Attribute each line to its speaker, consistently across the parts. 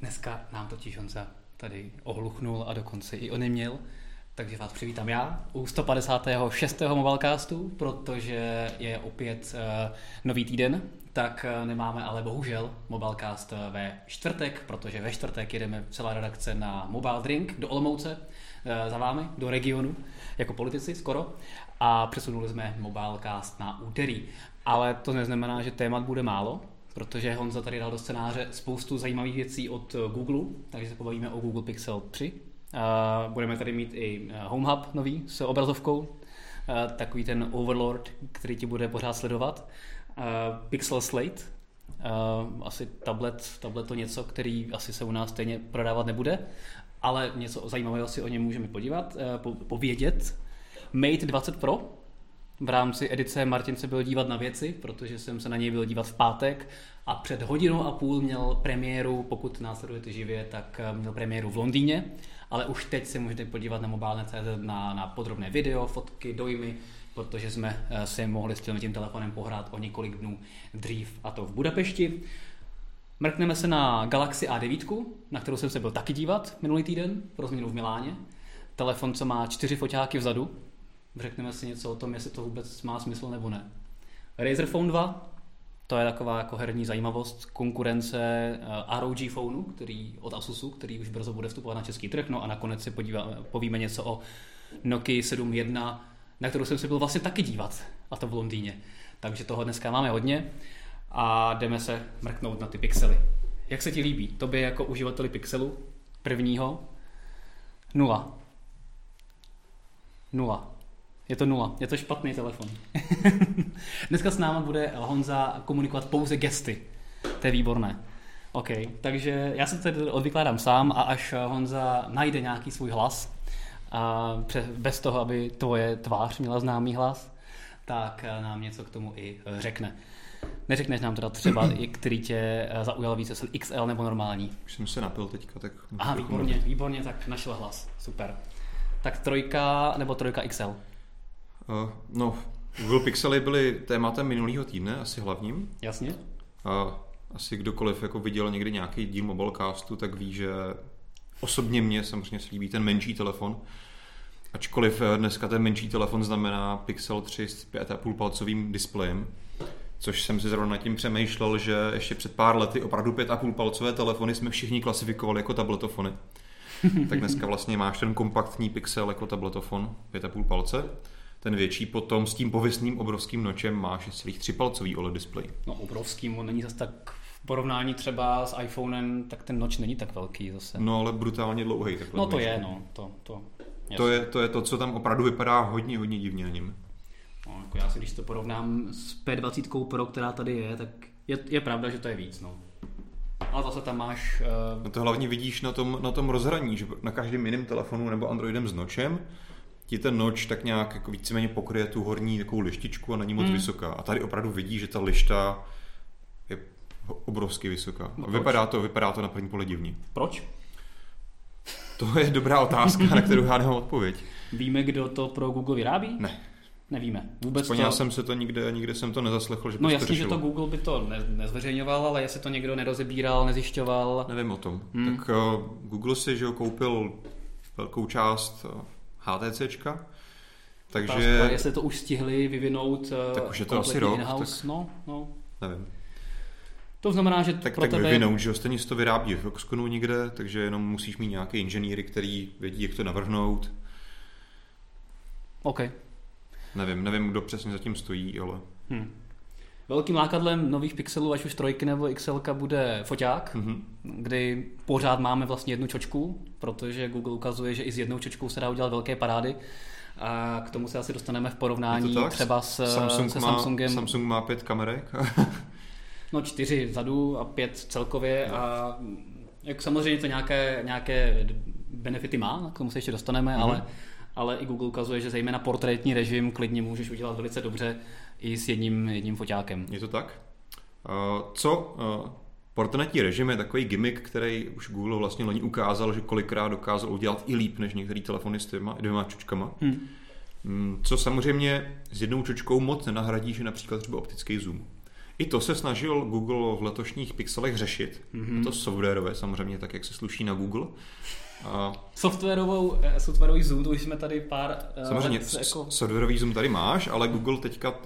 Speaker 1: Dneska nám totiž Honza tady ohluchnul a dokonce i oneměl, takže vás přivítám já u 156. Mobilecastu, protože je opět uh, nový týden, tak uh, nemáme ale bohužel Mobilecast uh, ve čtvrtek, protože ve čtvrtek jedeme celá redakce na Mobile Drink do Olomouce uh, za vámi, do regionu, jako politici skoro, a přesunuli jsme Mobilecast na úterý. Ale to neznamená, že témat bude málo, protože Honza tady dal do scénáře spoustu zajímavých věcí od eh, Google, takže se pobavíme o Google Pixel 3. Uh, budeme tady mít i eh, Home Hub nový s obrazovkou, takový ten Overlord, který ti bude pořád sledovat. Pixel Slate, asi tablet, tablet to něco, který asi se u nás stejně prodávat nebude, ale něco zajímavého si o něm můžeme podívat, povědět. Mate 20 Pro, v rámci edice Martin se byl dívat na věci, protože jsem se na něj byl dívat v pátek a před hodinou a půl měl premiéru, pokud následujete živě, tak eh, měl premiéru v Londýně, ale už teď se můžete podívat na mobilné.cz na, na podrobné video, fotky, dojmy, protože jsme eh, si mohli s tím telefonem pohrát o několik dnů dřív a to v Budapešti. Mrkneme se na Galaxy A9, na kterou jsem se byl taky dívat minulý týden, pro změnu v Miláně. Telefon, co má čtyři foťáky vzadu, řekneme si něco o tom, jestli to vůbec má smysl nebo ne. Razer Phone 2, to je taková jako herní zajímavost, konkurence eh, ROG Phoneu, který od Asusu, který už brzo bude vstupovat na český trh, no a nakonec si podíváme, povíme něco o Nokia 7.1, na kterou jsem se byl vlastně taky dívat, a to v Londýně. Takže toho dneska máme hodně a jdeme se mrknout na ty pixely. Jak se ti líbí? Tobě jako uživateli pixelu prvního? Nula. Nula. Je to nula, je to špatný telefon. Dneska s náma bude Honza komunikovat pouze gesty. To je výborné. OK, takže já se tady odvykládám sám a až Honza najde nějaký svůj hlas, a bez toho, aby tvoje tvář měla známý hlas, tak nám něco k tomu i řekne. Neřekneš nám teda třeba, který tě zaujal více, jestli XL nebo normální?
Speaker 2: Už jsem se napil teďka, tak...
Speaker 1: Aha, výborně, výborně, tak našel hlas, super. Tak trojka nebo trojka XL?
Speaker 2: Uh, no, Google Pixely byly tématem minulého týdne, asi hlavním.
Speaker 1: Jasně.
Speaker 2: Uh, asi kdokoliv jako viděl někdy nějaký díl Mobilecastu, tak ví, že osobně mě samozřejmě slíbí ten menší telefon. Ačkoliv eh, dneska ten menší telefon znamená Pixel 3 s 5,5 palcovým displejem, což jsem si zrovna tím přemýšlel, že ještě před pár lety opravdu 5,5 palcové telefony jsme všichni klasifikovali jako tabletofony. tak dneska vlastně máš ten kompaktní Pixel jako tabletofon 5,5 palce ten větší potom s tím pověstným obrovským nočem má 6,3 palcový OLED display.
Speaker 1: No obrovský, on není zase tak v porovnání třeba s iPhonem, tak ten noč není tak velký zase.
Speaker 2: No ale brutálně dlouhý.
Speaker 1: No to je, no. To, to,
Speaker 2: to, je, to je to, co tam opravdu vypadá hodně, hodně divně na něm.
Speaker 1: No, jako já si, když to porovnám s P20 Pro, která tady je, tak je, je pravda, že to je víc, no. Ale zase tam máš...
Speaker 2: Uh... No to hlavně vidíš na tom, na tom rozhraní, že na každém jiném telefonu nebo Androidem s nočem ti ten noč tak nějak jako víceméně pokryje tu horní takovou lištičku a není moc hmm. vysoká. A tady opravdu vidí, že ta lišta je obrovsky vysoká. No a vypadá to, vypadá to na první pole divně.
Speaker 1: Proč?
Speaker 2: To je dobrá otázka, na kterou já nemám odpověď.
Speaker 1: Víme, kdo to pro Google vyrábí?
Speaker 2: Ne.
Speaker 1: Nevíme.
Speaker 2: Vůbec to... jsem se to nikde, nikde jsem to nezaslechl, že
Speaker 1: No jasně, že to Google by to ne, nezveřejňoval, ale jestli to někdo nerozebíral, nezjišťoval.
Speaker 2: Nevím o tom. Hmm. Tak uh, Google si, že ho koupil velkou část uh, HTCčka. Takže...
Speaker 1: Otázka, jestli to už stihli vyvinout
Speaker 2: eh, tak už je to asi rok,
Speaker 1: tak... No, no.
Speaker 2: Nevím.
Speaker 1: To znamená, že
Speaker 2: tak,
Speaker 1: pro
Speaker 2: tak
Speaker 1: tebe...
Speaker 2: vyvinout, že stejně to vyrábí v Foxconu nikde, takže jenom musíš mít nějaké inženýry, který vědí, jak to navrhnout.
Speaker 1: OK.
Speaker 2: Nevím, nevím, kdo přesně zatím stojí, ale... Hmm.
Speaker 1: Velkým lákadlem nových pixelů, ať už trojky nebo XL, bude foťák, mm-hmm. kdy pořád máme vlastně jednu čočku, protože Google ukazuje, že i s jednou čočkou se dá udělat velké parády. A k tomu se asi dostaneme v porovnání třeba s,
Speaker 2: Samsung
Speaker 1: se
Speaker 2: má,
Speaker 1: Samsungem.
Speaker 2: Samsung má pět kamerek.
Speaker 1: no čtyři vzadu a pět celkově no. a jak samozřejmě to nějaké, nějaké benefity má, k tomu se ještě dostaneme, mm-hmm. ale ale i Google ukazuje, že zejména portrétní režim klidně můžeš udělat velice dobře i s jedním, jedním foťákem.
Speaker 2: Je to tak? Uh, co uh, portrétní režim je takový gimmick, který už Google vlastně loni ukázal, že kolikrát dokázal udělat i líp než některý telefony s těma dvěma čočkama. Hmm. Um, co samozřejmě s jednou čočkou moc nenahradí, že například třeba optický zoom. I to se snažil Google v letošních pixelech řešit. Mm-hmm. To softwarové samozřejmě, tak jak se sluší na Google.
Speaker 1: A... Softwarovou, eh, softwarový zoom, to už jsme tady pár...
Speaker 2: Eh, samozřejmě, let, jako... softwarový zoom tady máš, ale Google teďka uh,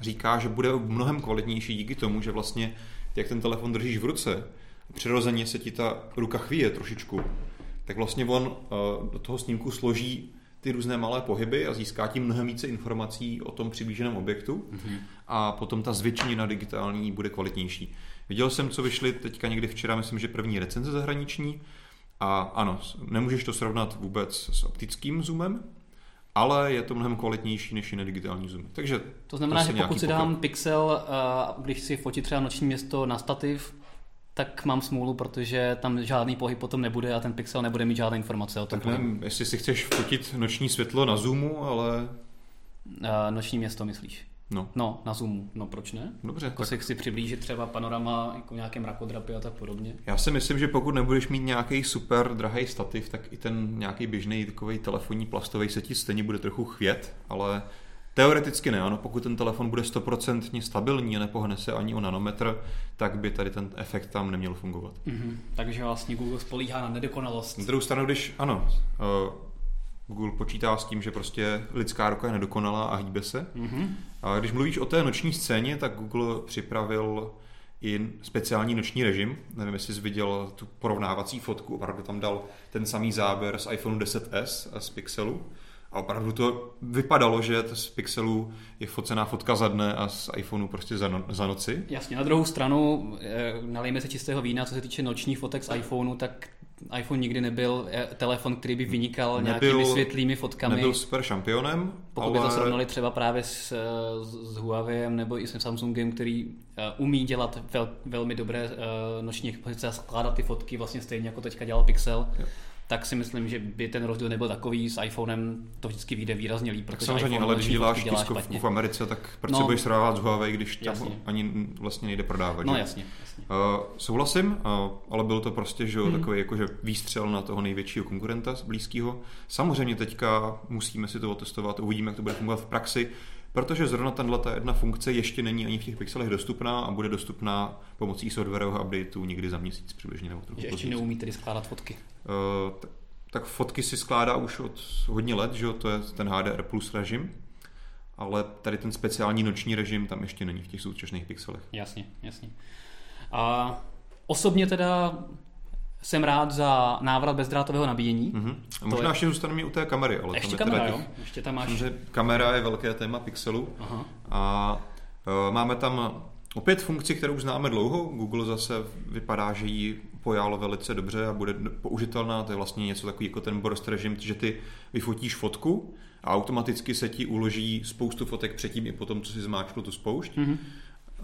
Speaker 2: říká, že bude mnohem kvalitnější díky tomu, že vlastně jak ten telefon držíš v ruce, přirozeně se ti ta ruka chvíje trošičku, tak vlastně on uh, do toho snímku složí ty různé malé pohyby a získá tím mnohem více informací o tom přiblíženém objektu mm-hmm. a potom ta zvětšenina digitální bude kvalitnější. Viděl jsem, co vyšly teďka někdy včera, myslím, že první recenze zahraniční a ano, nemůžeš to srovnat vůbec s optickým zoomem, ale je to mnohem kvalitnější než jiné digitální zoom. Takže
Speaker 1: to znamená, že pokud si dám pokrok. pixel, když si fotí třeba noční město na stativ, tak mám smůlu, protože tam žádný pohyb potom nebude a ten pixel nebude mít žádné informace o tom.
Speaker 2: Tak nevím, jestli si chceš fotit noční světlo na zoomu, ale...
Speaker 1: Uh, noční město, myslíš?
Speaker 2: No.
Speaker 1: No, na Zoomu. No proč ne?
Speaker 2: Dobře.
Speaker 1: Jako tak... si chci přiblížit třeba panorama jako nějaké mrakodrapy a tak podobně.
Speaker 2: Já si myslím, že pokud nebudeš mít nějaký super drahý stativ, tak i ten nějaký běžný takový telefonní plastový se ti stejně bude trochu chvět, ale Teoreticky ne, ano, pokud ten telefon bude stoprocentně stabilní a nepohne se ani o nanometr, tak by tady ten efekt tam neměl fungovat.
Speaker 1: Mm-hmm. Takže vlastně Google spolíhá na nedokonalost.
Speaker 2: Na druhou stranu, když ano, uh, Google počítá s tím, že prostě lidská ruka je nedokonalá a hýbe se. Mm-hmm. A když mluvíš o té noční scéně, tak Google připravil i speciální noční režim. Nevím, jestli jsi viděl tu porovnávací fotku, opravdu tam dal ten samý záběr z iPhone 10s a z Pixelu. A opravdu to vypadalo, že z Pixelu je focená fotka za dne a z iPhoneu prostě za, no, za noci.
Speaker 1: Jasně, na druhou stranu, e, nalejme se čistého vína, co se týče nočních fotek z iPhoneu, tak iPhone nikdy nebyl eh, telefon, který by vynikal nebyl, nějakými světlými fotkami.
Speaker 2: Nebyl super šampionem.
Speaker 1: Pokud ale... by to srovnali třeba právě s, s Huawei nebo i s Samsungem, který uh, umí dělat vel, velmi dobré uh, noční expozice a skládat ty fotky vlastně stejně jako teďka dělal Pixel. Jo tak si myslím, že by ten rozdíl nebyl takový. S iPhonem to vždycky vyjde výrazně líp.
Speaker 2: Tak samozřejmě, iPhone ale když děláš tiskovku v Americe, tak proč no, se budeš srovnávat s Huawei, když tam jasně. ani vlastně nejde prodávat.
Speaker 1: No že? jasně. jasně.
Speaker 2: Uh, souhlasím, uh, ale byl to prostě že, hmm. takový jakože výstřel na toho největšího konkurenta z blízkého. Samozřejmě teďka musíme si to otestovat, uvidíme, jak to bude fungovat v praxi protože zrovna tahle ta jedna funkce ještě není ani v těch pixelech dostupná a bude dostupná pomocí softwarového updateu někdy za měsíc přibližně. Nebo
Speaker 1: trochu ještě neumí tedy skládat fotky.
Speaker 2: Uh, tak, fotky si skládá už od hodně let, že to je ten HDR plus režim, ale tady ten speciální noční režim tam ještě není v těch současných pixelech.
Speaker 1: Jasně, jasně. A osobně teda jsem rád za návrat bezdrátového nabíjení.
Speaker 2: Mm-hmm. A možná je... ještě zůstaneme u té kamery. Ale
Speaker 1: ještě
Speaker 2: tam
Speaker 1: kamera, teda těch, jo? Ještě tam máš...
Speaker 2: Že kamera je velké téma pixelu. Aha. A uh, máme tam opět funkci, kterou známe dlouho. Google zase vypadá, že ji pojal velice dobře a bude použitelná. To je vlastně něco takový jako ten burst režim, že ty vyfotíš fotku a automaticky se ti uloží spoustu fotek předtím i potom, co si zmáčkl tu spoušť. Mm-hmm.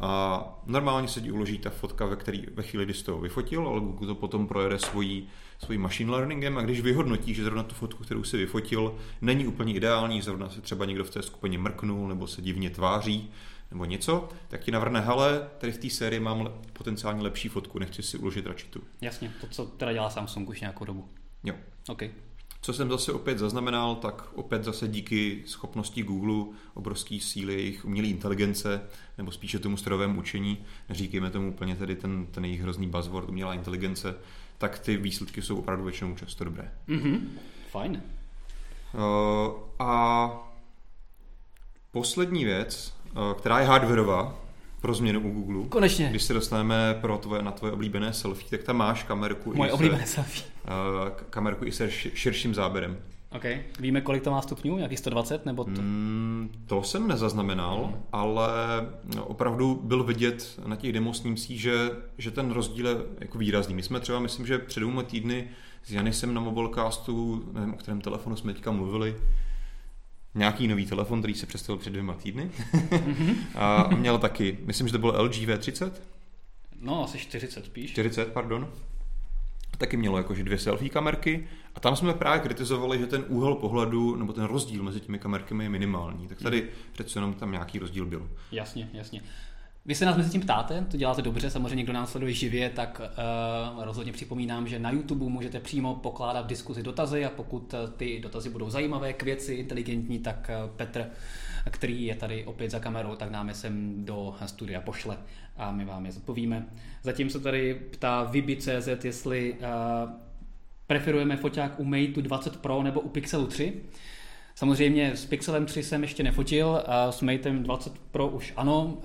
Speaker 2: A normálně se ti uloží ta fotka, ve, který, ve chvíli, kdy jsi to vyfotil, ale Google to potom projede svojí, svojí machine learningem a když vyhodnotí, že zrovna tu fotku, kterou si vyfotil, není úplně ideální, zrovna se třeba někdo v té skupině mrknul nebo se divně tváří nebo něco, tak ti navrhne, hele, tady v té sérii mám potenciálně lepší fotku, nechci si uložit radši tu.
Speaker 1: Jasně, to, co teda dělá Samsung už nějakou dobu.
Speaker 2: Jo.
Speaker 1: Okay.
Speaker 2: Co jsem zase opět zaznamenal, tak opět zase díky schopnosti Google, obrovský síly jejich umělé inteligence, nebo spíše tomu strojovému učení, neříkejme tomu úplně tedy ten, ten jejich hrozný buzzword umělá inteligence, tak ty výsledky jsou opravdu většinou často dobré.
Speaker 1: Mm-hmm. Fajn.
Speaker 2: Uh, a poslední věc, která je hardwareová, pro změnu u Google.
Speaker 1: Konečně.
Speaker 2: Když se dostaneme pro tvoje, na tvoje oblíbené selfie, tak tam máš kamerku
Speaker 1: Moje i oblíbené se, selfie.
Speaker 2: Uh, kamerku i se širším záběrem.
Speaker 1: OK. Víme, kolik to má stupňů? Nějakých 120? Nebo to?
Speaker 2: Mm, to jsem nezaznamenal, mm. ale opravdu byl vidět na těch demosnímcích, že, že ten rozdíl je jako výrazný. My jsme třeba, myslím, že před dvěma týdny s Janisem na Mobilecastu, nevím, o kterém telefonu jsme teďka mluvili, nějaký nový telefon, který se představil před dvěma týdny. Mm-hmm. a měl taky, myslím, že to byl LG V30?
Speaker 1: No, asi 40 spíš.
Speaker 2: 40, pardon. Taky mělo jakože dvě selfie kamerky a tam jsme právě kritizovali, že ten úhel pohledu nebo ten rozdíl mezi těmi kamerkami je minimální. Tak tady mm. přece jenom tam nějaký rozdíl byl.
Speaker 1: Jasně, jasně. Vy se nás mezi tím ptáte, to děláte dobře, samozřejmě kdo nás sleduje živě, tak uh, rozhodně připomínám, že na YouTube můžete přímo pokládat v diskuzi dotazy a pokud eh, ty dotazy budou zajímavé, k věci, inteligentní, tak uh, Petr který je tady opět za kamerou, tak nám je sem do studia pošle a my vám je zodpovíme. Zatím se tady ptá Vibi.cz, jestli uh, preferujeme foťák u Mate 20 Pro nebo u Pixelu 3. Samozřejmě s Pixelem 3 jsem ještě nefotil, s Matem 20 Pro už ano.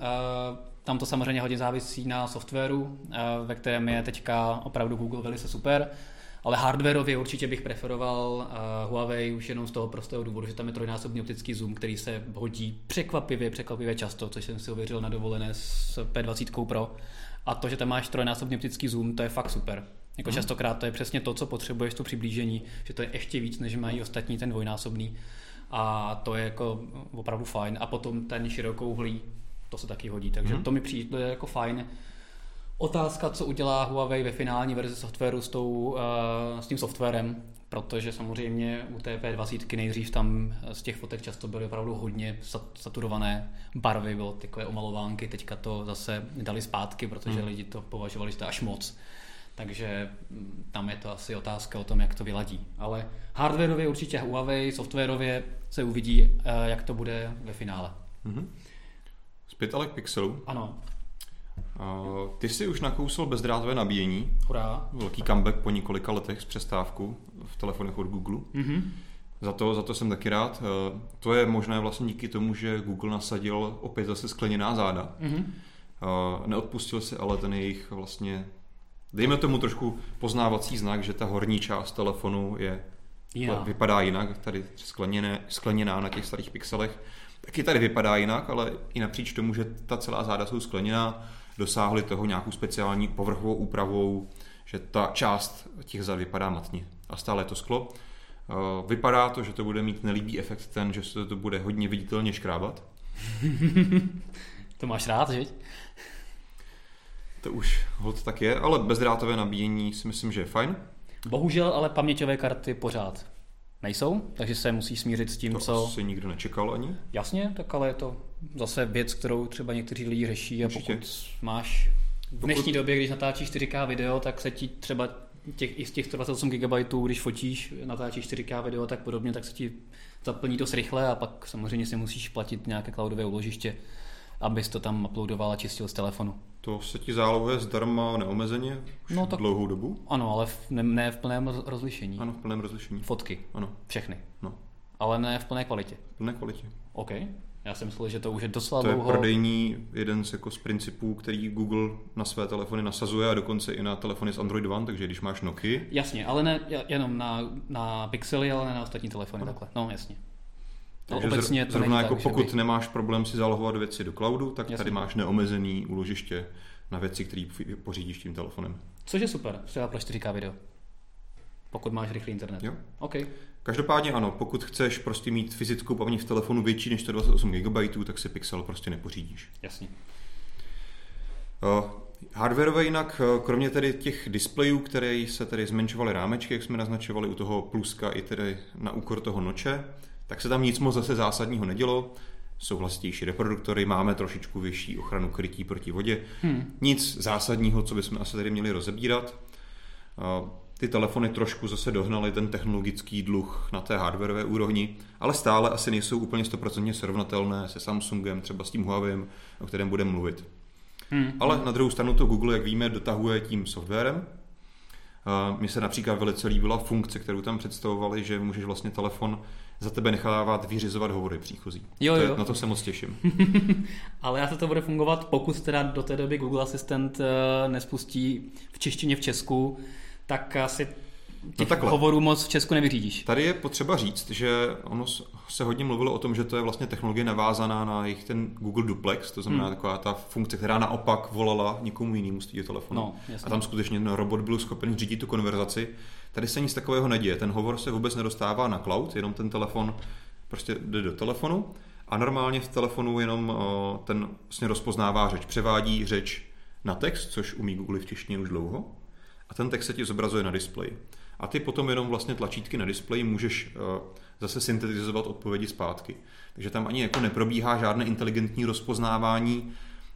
Speaker 1: Tam to samozřejmě hodně závisí na softwaru, ve kterém je teďka opravdu Google velice super. Ale hardwareově určitě bych preferoval Huawei už jenom z toho prostého důvodu, že tam je trojnásobný optický zoom, který se hodí překvapivě, překvapivě často, což jsem si ověřil na dovolené s P20 Pro. A to, že tam máš trojnásobný optický zoom, to je fakt super. Jako hmm. častokrát to je přesně to, co potřebuješ, to přiblížení, že to je ještě víc, než mají ostatní ten dvojnásobný. A to je jako opravdu fajn. A potom ten širokouhlý, to se taky hodí. Takže hmm. to mi přijde jako fajn. Otázka, co udělá Huawei ve finální verzi softwaru s, tou, uh, s tím softwarem, protože samozřejmě u té P20 nejdřív tam z těch fotek často byly opravdu hodně saturované barvy, bylo takové omalovánky, teďka to zase dali zpátky, protože hmm. lidi to považovali, že to je až moc. Takže mm, tam je to asi otázka o tom, jak to vyladí. Ale hardwareově určitě Huawei, softwarově se uvidí, eh, jak to bude ve finále. Mm-hmm.
Speaker 2: Zpět ale k Pixelu.
Speaker 1: Ano.
Speaker 2: Uh, ty jsi už nakousl bezdrátové nabíjení.
Speaker 1: Hurá.
Speaker 2: Velký comeback po několika letech z přestávku v telefonech od Google. Mm-hmm. Za to, za to jsem taky rád. Uh, to je možné vlastně díky tomu, že Google nasadil opět zase skleněná záda. Mm-hmm. Uh, neodpustil si ale ten jejich vlastně dejme tomu trošku poznávací znak, že ta horní část telefonu je jiná. vypadá jinak, tady skleněné, skleněná na těch starých pixelech. Taky tady vypadá jinak, ale i napříč tomu, že ta celá záda jsou skleněná, dosáhli toho nějakou speciální povrchovou úpravou, že ta část těch zad vypadá matně. A stále je to sklo. Eh, vypadá to, že to bude mít nelíbý efekt ten, že se to bude hodně viditelně škrábat.
Speaker 1: to máš rád, že?
Speaker 2: To už hod tak je, ale bezdrátové nabíjení si myslím, že je fajn.
Speaker 1: Bohužel ale paměťové karty pořád nejsou, takže se musí smířit s tím,
Speaker 2: to
Speaker 1: co...
Speaker 2: To nikdo nečekal ani.
Speaker 1: Jasně, tak ale je to zase věc, kterou třeba někteří lidi řeší a Určitě. pokud máš v dnešní době, když natáčíš 4K video, tak se ti třeba těch, i z těch 128 GB, když fotíš, natáčíš 4K video tak podobně, tak se ti zaplní to rychle a pak samozřejmě si musíš platit nějaké cloudové úložiště, abys to tam uploadoval a čistil z telefonu.
Speaker 2: To se ti zálohuje zdarma neomezeně už no, tak, dlouhou dobu?
Speaker 1: Ano, ale v, ne, ne v plném rozlišení.
Speaker 2: Ano, v plném rozlišení.
Speaker 1: Fotky.
Speaker 2: Ano.
Speaker 1: Všechny.
Speaker 2: No.
Speaker 1: Ale ne v plné kvalitě.
Speaker 2: V plné kvalitě.
Speaker 1: OK. Já jsem myslel, že to už je docela
Speaker 2: to
Speaker 1: dlouho...
Speaker 2: To je prodejní jeden z, jako z principů, který Google na své telefony nasazuje a dokonce i na telefony z Android One, takže když máš Nokia...
Speaker 1: Jasně, ale ne jenom na, na Pixely, ale ne na ostatní telefony ano. takhle. No, jasně.
Speaker 2: Takže no, obecně to zrovna jako tak, pokud by... nemáš problém si zalohovat věci do cloudu, tak Jasně. tady máš neomezený úložiště na věci, které pořídíš tím telefonem.
Speaker 1: Což je super, třeba pro 4K video. Pokud máš rychlý internet.
Speaker 2: Jo.
Speaker 1: OK.
Speaker 2: Každopádně ano, pokud chceš prostě mít fyzickou paměť v telefonu větší než 128 GB, tak si Pixel prostě nepořídíš.
Speaker 1: Jasně.
Speaker 2: Uh, hardwareové jinak, eh, kromě tedy těch displejů, které se tedy zmenšovaly rámečky, jak jsme naznačovali u toho pluska i tedy na úkor toho noče, tak se tam nic moc zase zásadního nedělo. Jsou hlastitější reproduktory, máme trošičku vyšší ochranu krytí proti vodě. Hmm. Nic zásadního, co bychom asi tady měli rozebírat. Ty telefony trošku zase dohnaly ten technologický dluh na té hardwareové úrovni, ale stále asi nejsou úplně stoprocentně srovnatelné se Samsungem, třeba s tím Huawei, o kterém budeme mluvit. Hmm. Ale na druhou stranu to Google, jak víme, dotahuje tím softwarem, mně se například velice líbila funkce, kterou tam představovali, že můžeš vlastně telefon za tebe nechávat vyřizovat hovory příchozí.
Speaker 1: Jo,
Speaker 2: to
Speaker 1: jo.
Speaker 2: Je, na to se moc těším.
Speaker 1: Ale já se to bude fungovat, pokud teda do té doby Google Assistant eh, nespustí v češtině v Česku, tak asi těch no hovorů moc v Česku nevyřídíš.
Speaker 2: Tady je potřeba říct, že ono se hodně mluvilo o tom, že to je vlastně technologie navázaná na jejich ten Google Duplex, to znamená hmm. taková ta funkce, která naopak volala někomu jinému z toho telefonu.
Speaker 1: No,
Speaker 2: a tam skutečně ten robot byl schopen řídit tu konverzaci. Tady se nic takového neděje. Ten hovor se vůbec nedostává na cloud, jenom ten telefon prostě jde do telefonu a normálně v telefonu jenom ten vlastně rozpoznává řeč, převádí řeč na text, což umí Google v češtině už dlouho, a ten text se ti zobrazuje na displeji a ty potom jenom vlastně tlačítky na displeji můžeš eh, zase syntetizovat odpovědi zpátky. Takže tam ani jako neprobíhá žádné inteligentní rozpoznávání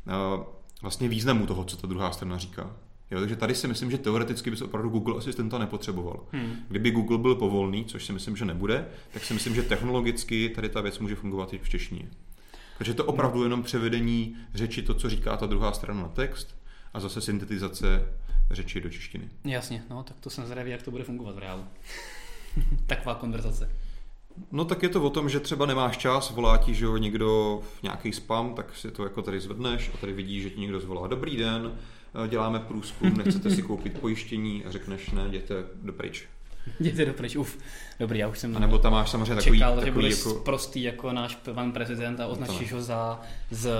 Speaker 2: eh, vlastně významu toho, co ta druhá strana říká. Jo, takže tady si myslím, že teoreticky by se opravdu Google asistenta nepotřeboval. Hmm. Kdyby Google byl povolný, což si myslím, že nebude, tak si myslím, že technologicky tady ta věc může fungovat i v češtině. Takže to opravdu jenom převedení řeči to, co říká ta druhá strana na text a zase syntetizace řeči do češtiny.
Speaker 1: Jasně, no tak to jsem zvědavý, jak to bude fungovat v reálu. Taková konverzace.
Speaker 2: No tak je to o tom, že třeba nemáš čas, volá ti, že jo, někdo v nějaký spam, tak si to jako tady zvedneš a tady vidíš, že ti někdo zvolá dobrý den, děláme průzkum, nechcete si koupit pojištění a řekneš ne, jděte do pryč.
Speaker 1: Jděte do pryč, uf, dobrý, já už jsem
Speaker 2: A nebo tam máš samozřejmě takový,
Speaker 1: čekal,
Speaker 2: takový
Speaker 1: že budeš
Speaker 2: jako...
Speaker 1: prostý jako náš pan prezident a označíš ho za z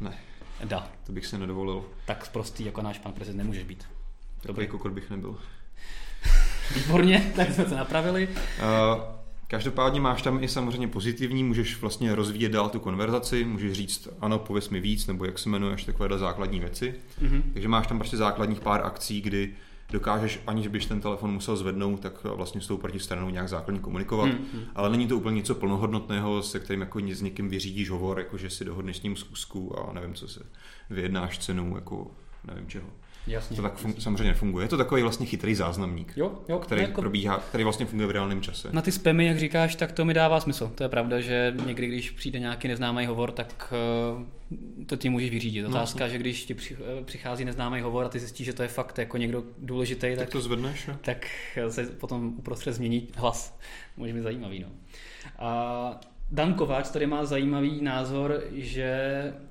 Speaker 2: Ne,
Speaker 1: da.
Speaker 2: to bych si nedovolil.
Speaker 1: Tak prostý jako náš pan prezident nemůžeš být.
Speaker 2: Takový kokot bych nebyl.
Speaker 1: Výborně, tak jsme to napravili.
Speaker 2: Uh, Každopádně máš tam i samozřejmě pozitivní, můžeš vlastně rozvíjet dál tu konverzaci, můžeš říct, ano, pověs mi víc, nebo jak se jmenuješ, takovéhle základní věci.
Speaker 1: Mhm.
Speaker 2: Takže máš tam prostě základních pár akcí, kdy dokážeš, aniž byš ten telefon musel zvednout, tak vlastně s tou protistranou nějak základně komunikovat.
Speaker 1: Mhm.
Speaker 2: Ale není to úplně něco plnohodnotného, se kterým jako s někým vyřídíš hovor, jako že si dohodneš s ním zkusku a nevím, co se vyjednáš cenu, jako nevím čeho.
Speaker 1: Jasně.
Speaker 2: To tak fun- samozřejmě nefunguje. Je to takový vlastně chytrý záznamník,
Speaker 1: Jo, jo,
Speaker 2: který
Speaker 1: jako
Speaker 2: probíhá, který vlastně funguje v reálném čase.
Speaker 1: Na ty spamy, jak říkáš, tak to mi dává smysl. To je pravda, že někdy, když přijde nějaký neznámý hovor, tak eh, to ti můžeš vyřídit.
Speaker 2: No,
Speaker 1: Otázka, že když ti eh, přichází neznámý hovor a ty zjistíš, že to je fakt jako někdo důležitý,
Speaker 2: Tak
Speaker 1: tak,
Speaker 2: to zvedneš? jo?
Speaker 1: tak se potom uprostřed změní hlas. Může být zajímavý. No. A Dan Kováč tady má zajímavý názor, že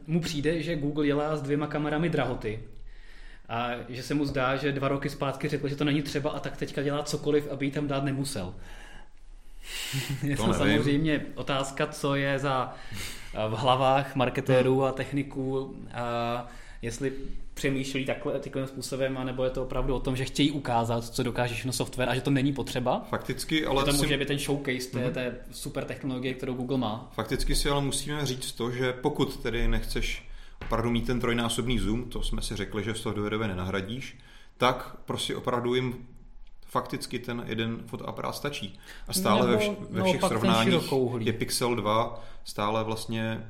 Speaker 1: mu přijde, že Google dělá s dvěma kamerami drahoty. A že se mu zdá, že dva roky zpátky řekl, že to není třeba a tak teďka dělá cokoliv, aby ji tam dát nemusel. je
Speaker 2: To
Speaker 1: samozřejmě otázka, co je za v hlavách marketérů a techniků, a jestli přemýšlí takhle, takovým způsobem, anebo je to opravdu o tom, že chtějí ukázat, co dokáže všechno software a že to není potřeba.
Speaker 2: Fakticky,
Speaker 1: Ale to
Speaker 2: si,
Speaker 1: může být ten showcase té,
Speaker 2: Mhm.
Speaker 1: té super technologie, kterou Google má.
Speaker 2: fakticky si ale musíme říct to, že pokud tedy nechceš opravdu mít ten trojnásobný zoom, to jsme si řekli, že softwarově nenahradíš, tak prostě opravdu jim fakticky ten jeden fotoaparát stačí. A stále ve, vš-
Speaker 1: Nebo
Speaker 2: ve všech srovnáních je Pixel 2 stále vlastně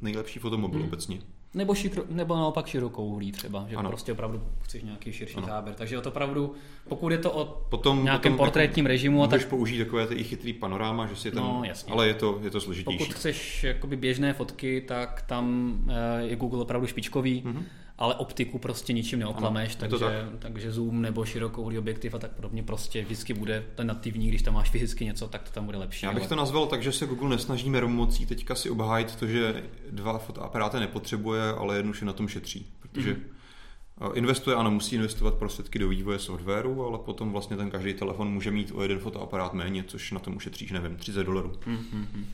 Speaker 2: nejlepší fotomobil
Speaker 1: Hmm.
Speaker 2: obecně.
Speaker 1: Nebo, šikro, nebo naopak širokou uhlí třeba, že
Speaker 2: Ano.
Speaker 1: prostě opravdu chceš nějaký širší
Speaker 2: Ano.
Speaker 1: záběr. Takže je to opravdu, pokud je to o
Speaker 2: Potom,
Speaker 1: nějakém
Speaker 2: potom
Speaker 1: portrétním režimu, a
Speaker 2: můžeš
Speaker 1: tak
Speaker 2: použít takové ty chytrý panoráma, že si tam,
Speaker 1: No, jasně.
Speaker 2: ale je to, je to složitější.
Speaker 1: pokud chceš jakoby běžné fotky, tak tam eh, je Google opravdu špičkový,
Speaker 2: Mhm.
Speaker 1: Ale optiku prostě ničím neoklameš,
Speaker 2: Ano, je to
Speaker 1: takže, takže zoom nebo širokouhlý objektiv a tak podobně prostě vždycky bude ten nativní, když tam máš fyzicky něco, tak to tam bude lepší.
Speaker 2: Já bych
Speaker 1: ale-
Speaker 2: to nazval tak, že se Google nesnaží mocí teďka si obhájit to, že dva fotoaparáty nepotřebuje, ale jednu si na tom šetří. Protože mm. investuje, ano, musí investovat prostředky do vývoje softwaru, ale potom vlastně ten každý telefon může mít o jeden fotoaparát méně, což na tom ušetříš, nevím, 30 dolarů.
Speaker 1: Mhm.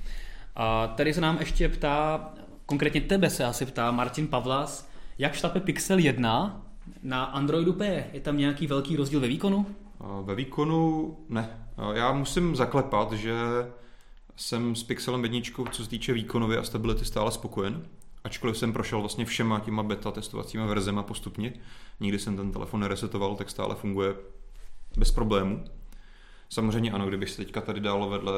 Speaker 1: A tady se nám ještě ptá, konkrétně tebe se asi ptá Martin Pavlas, jak šlape Pixel 1 na Androidu P? Je tam nějaký velký rozdíl ve výkonu?
Speaker 2: A Ve výkonu ne. A Já musím zaklepat, že jsem s Pixelem jedničkou, co se týče výkonově a stability, stále spokojen. Ačkoliv jsem prošel vlastně všema těma beta testovacíma verzema postupně, nikdy jsem ten telefon neresetoval, tak stále funguje bez problémů. Samozřejmě ano, kdybych se teďka tady dal vedle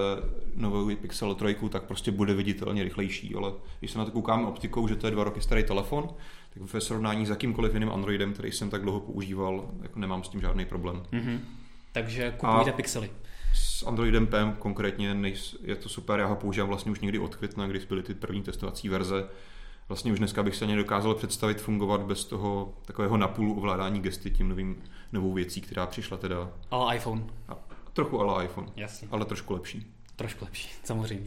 Speaker 2: nového Pixel 3, tak prostě bude viditelně rychlejší, ale když se na to koukáme optikou, že to je dva roky starý telefon, tak ve srovnání s jakýmkoliv jiným Androidem, který jsem tak dlouho používal, jako nemám s tím žádný problém.
Speaker 1: Mhm. Takže kupujte
Speaker 2: A-
Speaker 1: Pixely.
Speaker 2: S Androidem P konkrétně nejs, je to super, já ho používám vlastně už někdy od května, když byly ty první testovací verze. Vlastně už dneska bych se ani dokázal představit fungovat bez toho takového napůl ovládání gesty tím novým, novou věcí, která přišla teda
Speaker 1: Ale iPhone,
Speaker 2: a trochu ale iPhone,
Speaker 1: jasně.
Speaker 2: ale trošku lepší.
Speaker 1: Trošku lepší, samozřejmě.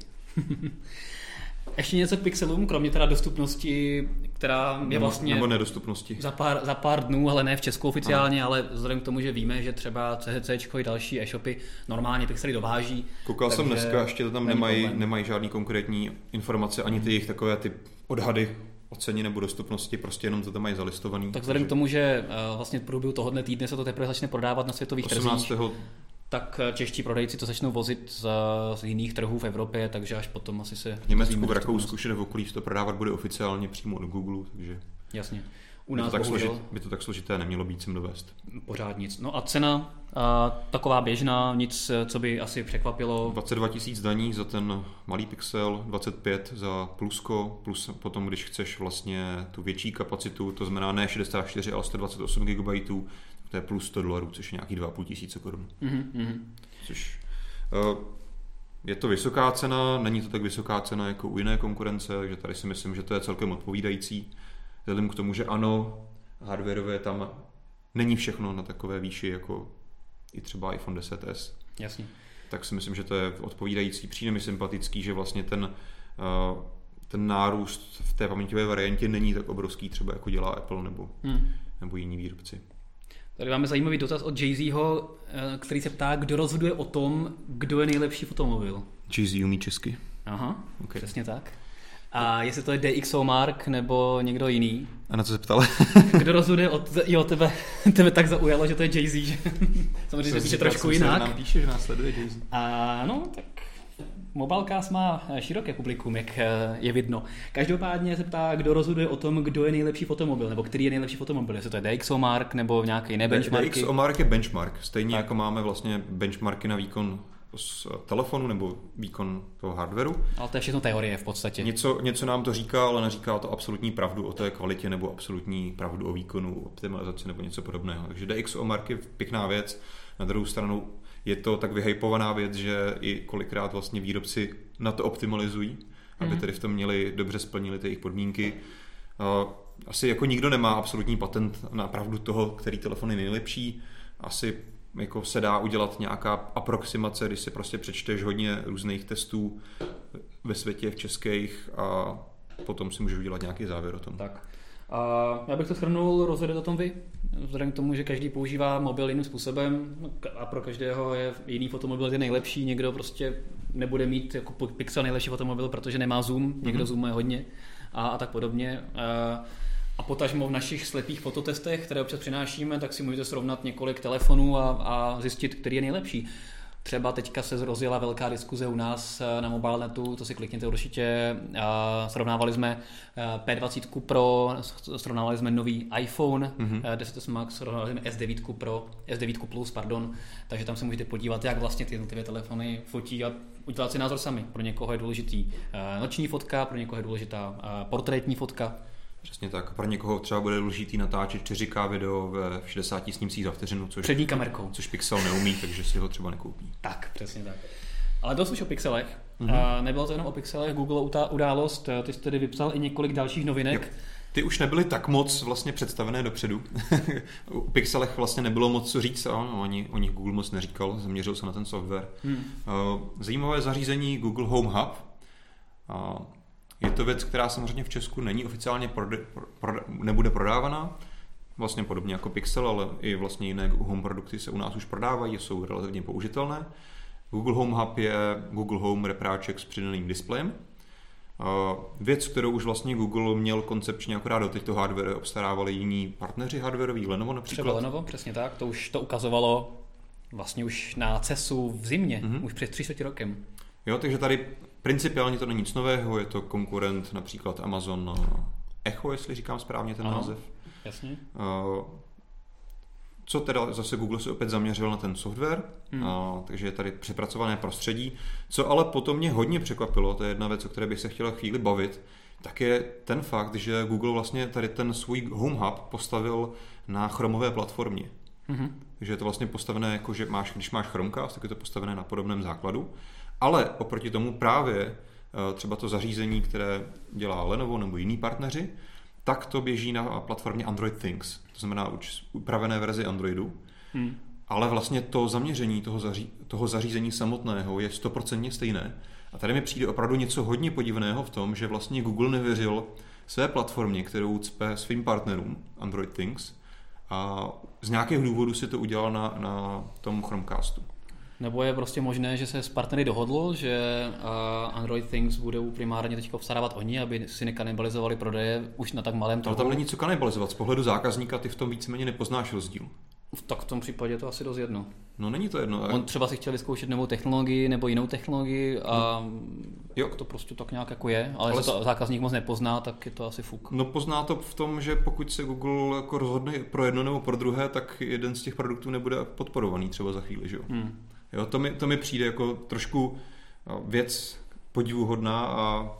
Speaker 1: Ještě něco k Pixelům, kromě teda dostupnosti, která je vlastně...
Speaker 2: nebo nedostupnosti.
Speaker 1: Za pár, za pár dnů, ale ne v Česku oficiálně, ale vzhledem k tomu, že víme, že třeba CHC i další e-shopy normálně Pixely dováží.
Speaker 2: Koukal jsem
Speaker 1: takže
Speaker 2: dneska, ještě to tam nemají,
Speaker 1: problém.
Speaker 2: nemají žádný konkrétní informace, ani ty jejich takové ty odhady o ceně nebo dostupnosti, prostě jenom to tam mají zalistovaný.
Speaker 1: Tak vzhledem k tomu, že eh, vlastně v průběhu tohohle týdne se to teprve začne prodávat na světových
Speaker 2: 18.
Speaker 1: trzích, tak eh, čeští prodejci to začnou vozit z, z jiných trhů v Evropě, takže až potom asi se...
Speaker 2: v Německu, v Rakousku, všude v okolí to prodávat bude oficiálně přímo od Google, takže
Speaker 1: Jasně. U
Speaker 2: by to,
Speaker 1: nás
Speaker 2: tak
Speaker 1: bohužel
Speaker 2: složit, by to tak složité nemělo být sem dovést.
Speaker 1: pořád nic. No a cena a, taková běžná, nic, eh, co by asi překvapilo.
Speaker 2: 22 tisíc daní za ten malý pixel, 25 za plusko, plus potom, když chceš vlastně tu větší kapacitu, to znamená ne 64, ale 128 GB, to je plus 100 dolarů, což je nějaký 2,5 tisíce korun.
Speaker 1: Mhm, mhm.
Speaker 2: Což uh, je to vysoká cena, není to tak vysoká cena jako u jiné konkurence, takže tady si myslím, že to je celkem odpovídající. Vzhledem k tomu, že ano, hardwareové tam není všechno na takové výši jako i třeba iPhone 10s.
Speaker 1: Jasně.
Speaker 2: Tak si myslím, že to je odpovídající. Přijde mi sympatický, že vlastně ten, uh, ten nárůst v té paměťové variantě není tak obrovský třeba jako dělá Apple nebo, hmm. nebo jiní výrobci.
Speaker 1: Tady máme zajímavý dotaz od Jay-Zho, eh, který se ptá, kdo rozhoduje o tom, kdo je nejlepší fotomobil.
Speaker 2: Jay-Z umí česky.
Speaker 1: Aha, okay. přesně tak. A jestli to je DxO Mark nebo někdo jiný.
Speaker 2: A na co se ptal?
Speaker 1: Kdo rozhoduje od, jo, tebe, tebe tak zaujalo, že to je Jay-Z, že samozřejmě se píše trošku jinak.
Speaker 2: Nám píše, že následuje Jay-Z.
Speaker 1: A no, tak Mobilecast má široké publikum, jak eh, je vidno. Každopádně se ptá, kdo rozhoduje o tom, kdo je nejlepší fotomobil, nebo který je nejlepší fotomobil, jestli to je DxO Mark nebo nějaký jiné benchmarky.
Speaker 2: DxO Mark je benchmark, stejně tak. jako máme vlastně benchmarky na výkon z telefonu nebo výkon toho hardwareu.
Speaker 1: Ale to je všechno teorie v podstatě.
Speaker 2: Něco, něco nám to říká, ale neříká to absolutní pravdu o té kvalitě nebo absolutní pravdu o výkonu, optimalizaci nebo něco podobného. Takže DxO Mark je pěkná věc. Na druhou stranu je to tak vyhypovaná věc, že i kolikrát vlastně výrobci na to optimalizují, aby mm. tedy v tom měli dobře splnili ty jejich podmínky. Asi jako nikdo nemá absolutní patent na pravdu toho, který telefon je nejlepší. Asi jako se dá udělat nějaká aproximace, když si prostě přečteš hodně různých testů ve světě, v českých a potom si můžeš udělat nějaký závěr o tom.
Speaker 1: Tak. A já bych to shrnul, rozhodně o tom vy, vzhledem k tomu, že každý používá mobil jiným způsobem a pro každého je jiný fotomobil je nejlepší, někdo prostě nebude mít jako pixel nejlepší fotomobil, protože nemá zoom, někdo mm-hmm. zoomuje hodně a, a tak podobně. A, a potažmo v našich slepých fototestech, které občas přinášíme, tak si můžete srovnat několik telefonů a, a zjistit, který je nejlepší. Třeba teďka se rozjela velká diskuze u nás eh, na mobilenetu, to si klikněte určitě. Srovnávali jsme eh, P20 Pro, srovnávali jsme nový iPhone mm-hmm. 10 Max, srovnávali jsme S9 Pro, S9 Plus, pardon. Takže tam se můžete podívat, jak vlastně ty jednotlivé telefony fotí a udělat si názor sami. Pro někoho je důležitý noční fotka, pro někoho je důležitá portrétní fotka.
Speaker 2: Přesně tak. Pro někoho třeba bude důležitý natáčet 4K video ve 60 snímcích za vteřinu, což,
Speaker 1: Přední kamerkou.
Speaker 2: což Pixel neumí, takže si ho třeba nekoupí.
Speaker 1: Tak, přesně tak. Ale to už o pixelech. Mm-hmm. Nebylo to jenom o pixelech, Google událost, ty jsi tedy vypsal i několik dalších novinek. Jo.
Speaker 2: Ty už nebyly tak moc vlastně představené dopředu. o pixelech vlastně nebylo moc co říct, no, ani o nich Google moc neříkal, zaměřil se na ten software. Hmm. Zajímavé zařízení Google Home Hub. Je to věc, která samozřejmě v Česku není oficiálně prode, prode, nebude prodávaná, vlastně podobně jako Pixel, ale i vlastně jiné home produkty se u nás už prodávají, jsou relativně použitelné. Google Home Hub je Google Home repráček s přidaným displejem. Věc, kterou už vlastně Google měl koncepčně akorát do těchto hardware obstarávali jiní partneři hardwareoví, Lenovo například.
Speaker 1: Třeba Lenovo, přesně tak, to už to ukazovalo vlastně už na CESu v zimě, mm-hmm. už před 30 rokem.
Speaker 2: Jo, takže tady Principiálně to není nic nového, je to konkurent například Amazon Echo, jestli říkám správně ten ano, název.
Speaker 1: Jasně.
Speaker 2: Uh, co teda zase Google se opět zaměřil na ten software, hmm. a, takže je tady přepracované prostředí. Co ale potom mě hodně překvapilo, to je jedna věc, o které bych se chtěla chvíli bavit, tak je ten fakt, že Google vlastně tady ten svůj Home Hub postavil na chromové platformě. Mm-hmm. Takže je to vlastně postavené jako, že máš, když máš Chromecast, tak je to postavené na podobném základu. Ale oproti tomu právě eh, třeba to zařízení, které dělá Lenovo nebo jiní partneři, tak to běží na platformě Android Things, to znamená už upravené verzi Androidu. Hmm. Ale vlastně to zaměření toho, zaří, toho zařízení samotného je stoprocentně stejné. A tady mi přijde opravdu něco hodně podivného v tom, že vlastně Google nevěřil své platformě, kterou cpe svým partnerům Android Things a z nějakého důvodu si to udělal na, na tom Chromecastu.
Speaker 1: Nebo je prostě možné, že se s partnery dohodlo, že Android Things budou primárně teď obstarávat oni, aby si nekanibalizovali prodeje už na tak malém trhu.
Speaker 2: Ale tam není co kanibalizovat. Z pohledu zákazníka ty v tom víceméně nepoznáš rozdíl.
Speaker 1: Tak v tom případě je to asi dost jedno.
Speaker 2: No není to jedno.
Speaker 1: On třeba si chtěl vyzkoušet novou technologii nebo jinou technologii a no. jo. to prostě tak nějak jako je, ale, ale to zákazník moc nepozná, tak je to asi fuk.
Speaker 2: No pozná to v tom, že pokud se Google jako rozhodne pro jedno nebo pro druhé, tak jeden z těch produktů nebude podporovaný třeba za chvíli, že jo? Hmm. Jo, to, mi, to mi přijde jako trošku no, věc podivuhodná a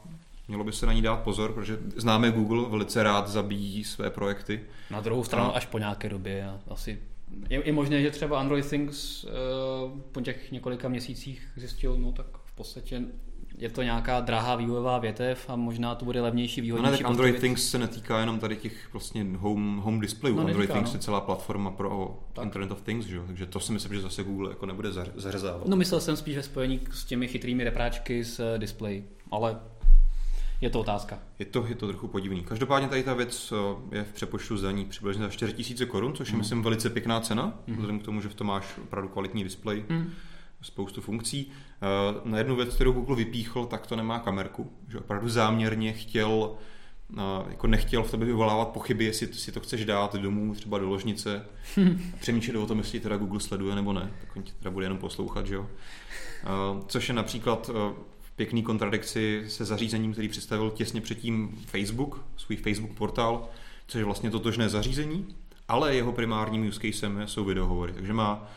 Speaker 2: mělo by se na ní dát pozor, protože známe Google, velice rád zabíjí své projekty.
Speaker 1: Na druhou stranu a... až po nějaké době. Asi je, je možné, že třeba Android Things uh, po těch několika měsících zjistil, no tak v podstatě je to nějaká drahá vývojová větev a možná to bude levnější, výhodnější.
Speaker 2: No ne, tak Android postavit. Things se netýká jenom tady těch vlastně home, home displejů. No, Android netýká, Things no. je celá platforma pro tak. Internet of Things, že? takže to si myslím, že zase Google jako nebude zařezávat.
Speaker 1: No myslel jsem spíš ve spojení s těmi chytrými repráčky z eh, displeji, ale je to otázka.
Speaker 2: Je to, je to trochu podivný. Každopádně tady ta věc eh, je v přepočtu zdaní přibližně za 4000 korun, což je mm. myslím velice pěkná cena, mm. vzhledem k tomu, že v tom máš opravdu kvalitní displej. Mm spoustu funkcí. Eh, na jednu věc, kterou Google vypíchl, tak to nemá kamerku. Že opravdu záměrně chtěl, eh, jako nechtěl v tebe vyvolávat pochyby, jestli si to chceš dát domů, třeba do ložnice. Přemýšlet o tom, jestli teda Google sleduje nebo ne. Tak on tě teda bude jenom poslouchat, že jo. Eh, což je například v pěkný kontradikci se zařízením, který představil těsně předtím Facebook, svůj Facebook portál, což je vlastně totožné zařízení, ale jeho primárním use casem jsou videohovory. Takže má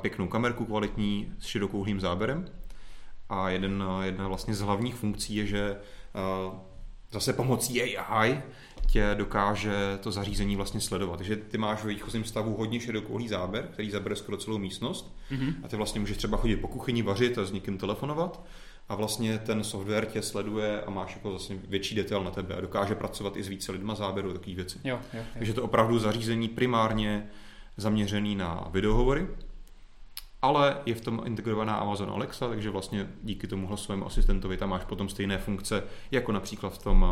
Speaker 2: pěknou kamerku kvalitní s širokouhlým záběrem. A jeden, jedna vlastně z hlavních funkcí je, že zase pomocí AI tě dokáže to zařízení vlastně sledovat. Takže ty máš ve výchozím stavu hodně širokouhlý záběr, který zabere skoro celou místnost mm-hmm. a ty vlastně můžeš třeba chodit po kuchyni, vařit a s někým telefonovat a vlastně ten software tě sleduje a máš jako vlastně větší detail na tebe a dokáže pracovat i s více lidma záběru takové věci.
Speaker 1: Jo, jo, jo.
Speaker 2: Takže to opravdu zařízení primárně zaměřený na videohovory, ale je v tom integrovaná Amazon Alexa, takže vlastně díky tomu hlasovému asistentovi tam máš potom stejné funkce, jako například v tom,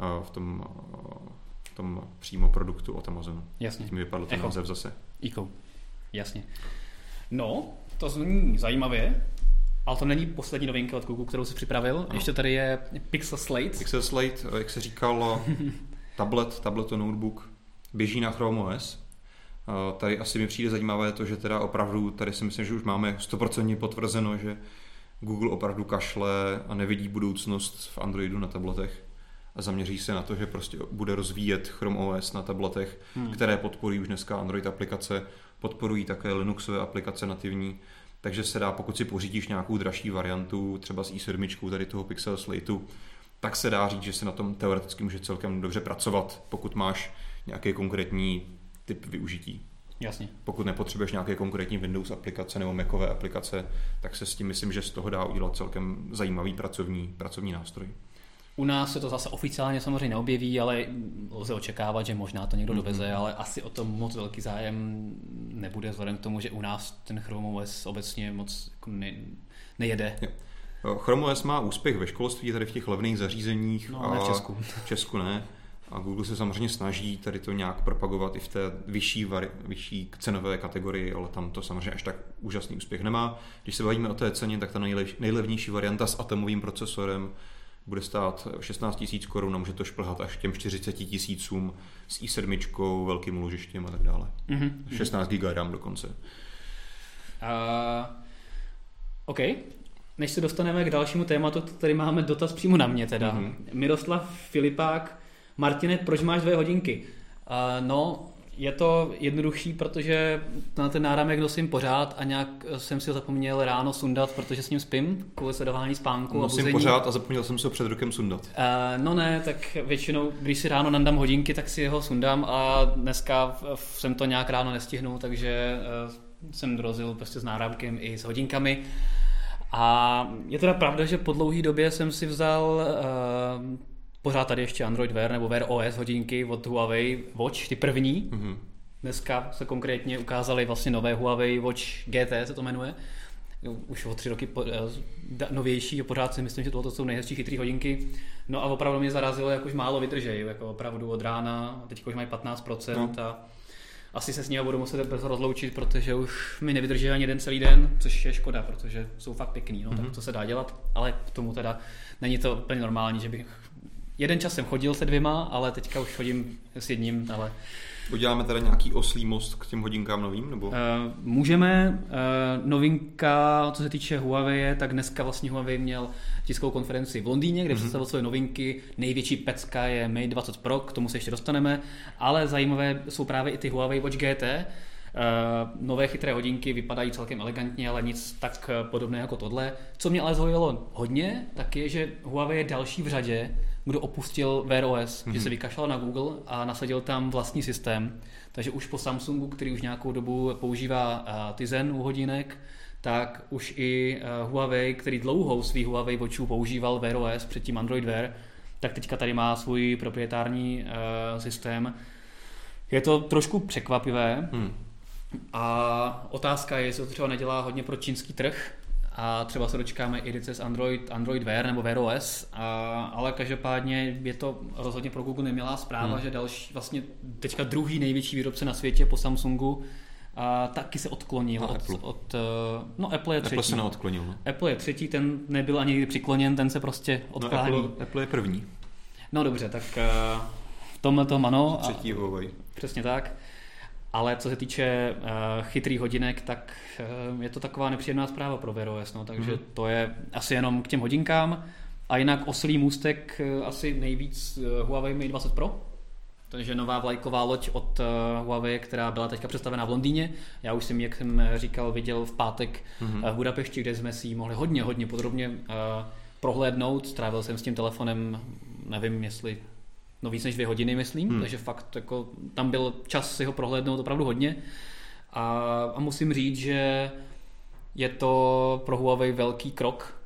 Speaker 2: eh, v tom, eh, v tom přímo produktu od Amazonu.
Speaker 1: Jasně.
Speaker 2: Tím vypadl ten název zase.
Speaker 1: Eco. Jasně. No, to zní zajímavě, ale to není poslední novinka od Google, kterou si připravil. No. Ještě tady je Pixel Slate.
Speaker 2: Pixel Slate, jak se říkal, tablet, tablet to notebook, běží na Chrome OS, Tady asi mi přijde zajímavé to, že teda opravdu, tady si myslím, že už máme 100% potvrzeno, že Google opravdu kašle a nevidí budoucnost v Androidu na tabletech a zaměří se na to, že prostě bude rozvíjet Chrome OS na tabletech, hmm. které podporují už dneska Android aplikace, podporují také Linuxové aplikace nativní, takže se dá, pokud si pořídíš nějakou dražší variantu, třeba s i7, tady toho Pixel Slateu, tak se dá říct, že se na tom teoreticky může celkem dobře pracovat, pokud máš nějaké konkrétní typ využití.
Speaker 1: Jasně.
Speaker 2: Pokud nepotřebuješ nějaké konkrétní Windows aplikace nebo Macové aplikace, tak se s tím myslím, že z toho dá udělat celkem zajímavý pracovní, pracovní nástroj.
Speaker 1: U nás se to zase oficiálně samozřejmě neobjeví, ale lze očekávat, že možná to někdo mm-hmm. doveze, ale asi o tom moc velký zájem nebude, vzhledem k tomu, že u nás ten Chrome OS obecně moc jako ne, nejede.
Speaker 2: Jo. Chrome OS má úspěch ve školství, tady v těch levných zařízeních.
Speaker 1: No, ale v Česku.
Speaker 2: V Česku ne. A Google se samozřejmě snaží tady to nějak propagovat i v té vyšší, vari, vyšší cenové kategorii, ale tam to samozřejmě až tak úžasný úspěch nemá. Když se bavíme o té ceně, tak ta nejlevnější varianta s atomovým procesorem bude stát 16 000 korun a může to šplhat až těm 40 tisícům s i7, velkým úložištěm a tak dále. Mm-hmm. 16 GB RAM dokonce. Uh,
Speaker 1: OK. Než se dostaneme k dalšímu tématu, tady máme dotaz přímo na mě teda. Mm-hmm. Miroslav Filipák Martine, proč máš dvě hodinky? Uh, no, je to jednodušší, protože na ten náramek nosím pořád a nějak jsem si ho zapomněl ráno sundat, protože s ním spím kvůli sledování spánku.
Speaker 2: Nosím pořád a zapomněl jsem se ho před rokem sundat.
Speaker 1: Uh, no ne, tak většinou, když si ráno nandám hodinky, tak si ho sundám a dneska jsem to nějak ráno nestihnul, takže uh, jsem dorazil prostě s náramkem i s hodinkami. A je teda pravda, že po dlouhé době jsem si vzal uh, pořád tady ještě Android Wear nebo Wear OS hodinky od Huawei Watch, ty první. Mm-hmm. Dneska se konkrétně ukázaly vlastně nové Huawei Watch GT, se to jmenuje. Už o tři roky po, eh, novější a pořád si myslím, že tohle jsou nejhezčí chytré hodinky. No a opravdu mě zarazilo, jak už málo vydržej, jako opravdu od rána, teď už mají 15% no. a asi se s nimi budu muset brzo rozloučit, protože už mi nevydrží ani jeden celý den, což je škoda, protože jsou fakt pěkný, no, mm-hmm. tak mhm. to se dá dělat, ale k tomu teda není to úplně normální, že bych jeden čas jsem chodil se dvěma, ale teďka už chodím s jedním, ale...
Speaker 2: Uděláme teda nějaký oslý most k těm hodinkám novým? Nebo? Uh,
Speaker 1: můžeme. Uh, novinka, co se týče Huawei, tak dneska vlastně Huawei měl tiskovou konferenci v Londýně, kde mm-hmm. představil své novinky. Největší pecka je Mate 20 Pro, k tomu se ještě dostaneme, ale zajímavé jsou právě i ty Huawei Watch GT, Uh, nové chytré hodinky vypadají celkem elegantně, ale nic tak podobného jako tohle. Co mě ale zaujalo hodně, tak je, že Huawei je další v řadě, kdo opustil Wear OS, mm-hmm. že se mhm. vykašlal na Google a nasadil tam vlastní systém. Takže už po Samsungu, který už nějakou dobu používá uh, Tizen u hodinek, tak už i uh, Huawei, který dlouhou svý Huawei Watchů používal Wear OS, předtím Android Wear, tak teďka tady má svůj proprietární uh, systém. Je to trošku překvapivé hmm. a otázka je, jestli to třeba nedělá hodně pro čínský trh, a třeba se dočkáme i s Android, Android Wear nebo Wear OS, a, ale každopádně je to rozhodně pro Google nemělá zpráva, hmm. že další, vlastně teďka druhý největší výrobce na světě po Samsungu a taky se odklonil
Speaker 2: A
Speaker 1: od,
Speaker 2: Apple.
Speaker 1: od, uh, no Apple je třetí.
Speaker 2: Apple se neodklonil. No,
Speaker 1: Apple je třetí, ten nebyl ani nikdy přikloněn, ten se prostě
Speaker 2: no
Speaker 1: odklání.
Speaker 2: Apple, Apple je první.
Speaker 1: No dobře, tak uh, v tomhle tom ano.
Speaker 2: Třetí Huawei.
Speaker 1: Přesně tak. Ale co se týče uh, chytrých hodinek, tak uh, je to taková nepříjemná zpráva pro Wear OS, no, takže
Speaker 2: Mhm.
Speaker 1: to je asi jenom k těm hodinkám. A jinak oslý můstek uh, asi nejvíc uh, Huawei Mate 20 Pro, takže nová vlajková loď od uh, Huawei, která byla teďka představena v Londýně. Já už jsem, jak jsem říkal, viděl v pátek
Speaker 2: Mhm.
Speaker 1: uh, v Budapešti, kde jsme si ji mohli hodně, hodně podrobně uh, prohlédnout. Strávil jsem s tím telefonem, nevím, jestli no víc než dvě hodiny, myslím,
Speaker 2: Hmm.
Speaker 1: hmm. takže fakt jako, tam byl čas si ho prohlédnout opravdu hodně. A, a musím říct, že je to pro Huawei velký krok,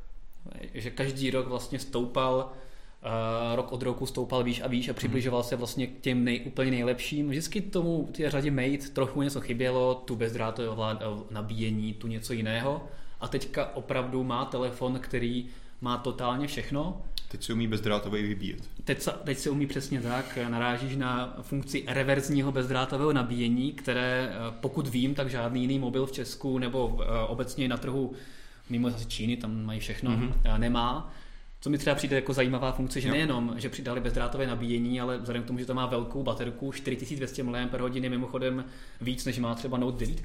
Speaker 1: že každý rok vlastně stoupal, uh, rok od roku stoupal výš a výš a přibližoval se vlastně k těm nej, úplně nejlepším. Vždycky tomu té řadě Mate trochu něco chybělo, tu bezdrátové ovlád- nabíjení, tu něco jiného. A teďka opravdu má telefon, který má totálně všechno
Speaker 2: Teď si umí bezdrátově vybíjet.
Speaker 1: Teď, se- teď se umí přesně tak, narážíš na funkci reverzního bezdrátového nabíjení, které eh, pokud vím, tak žádný jiný mobil v Česku nebo eh, obecně na trhu, mimo asi Číny, tam mají všechno,
Speaker 2: Mhm.
Speaker 1: mm-hmm. nemá. Co mi třeba přijde jako zajímavá funkce, že
Speaker 2: Jo.
Speaker 1: nejenom, že přidali bezdrátové nabíjení, ale vzhledem k tomu, že to má velkou baterku, 4200 mAh, mimochodem víc, než má třeba Note 9,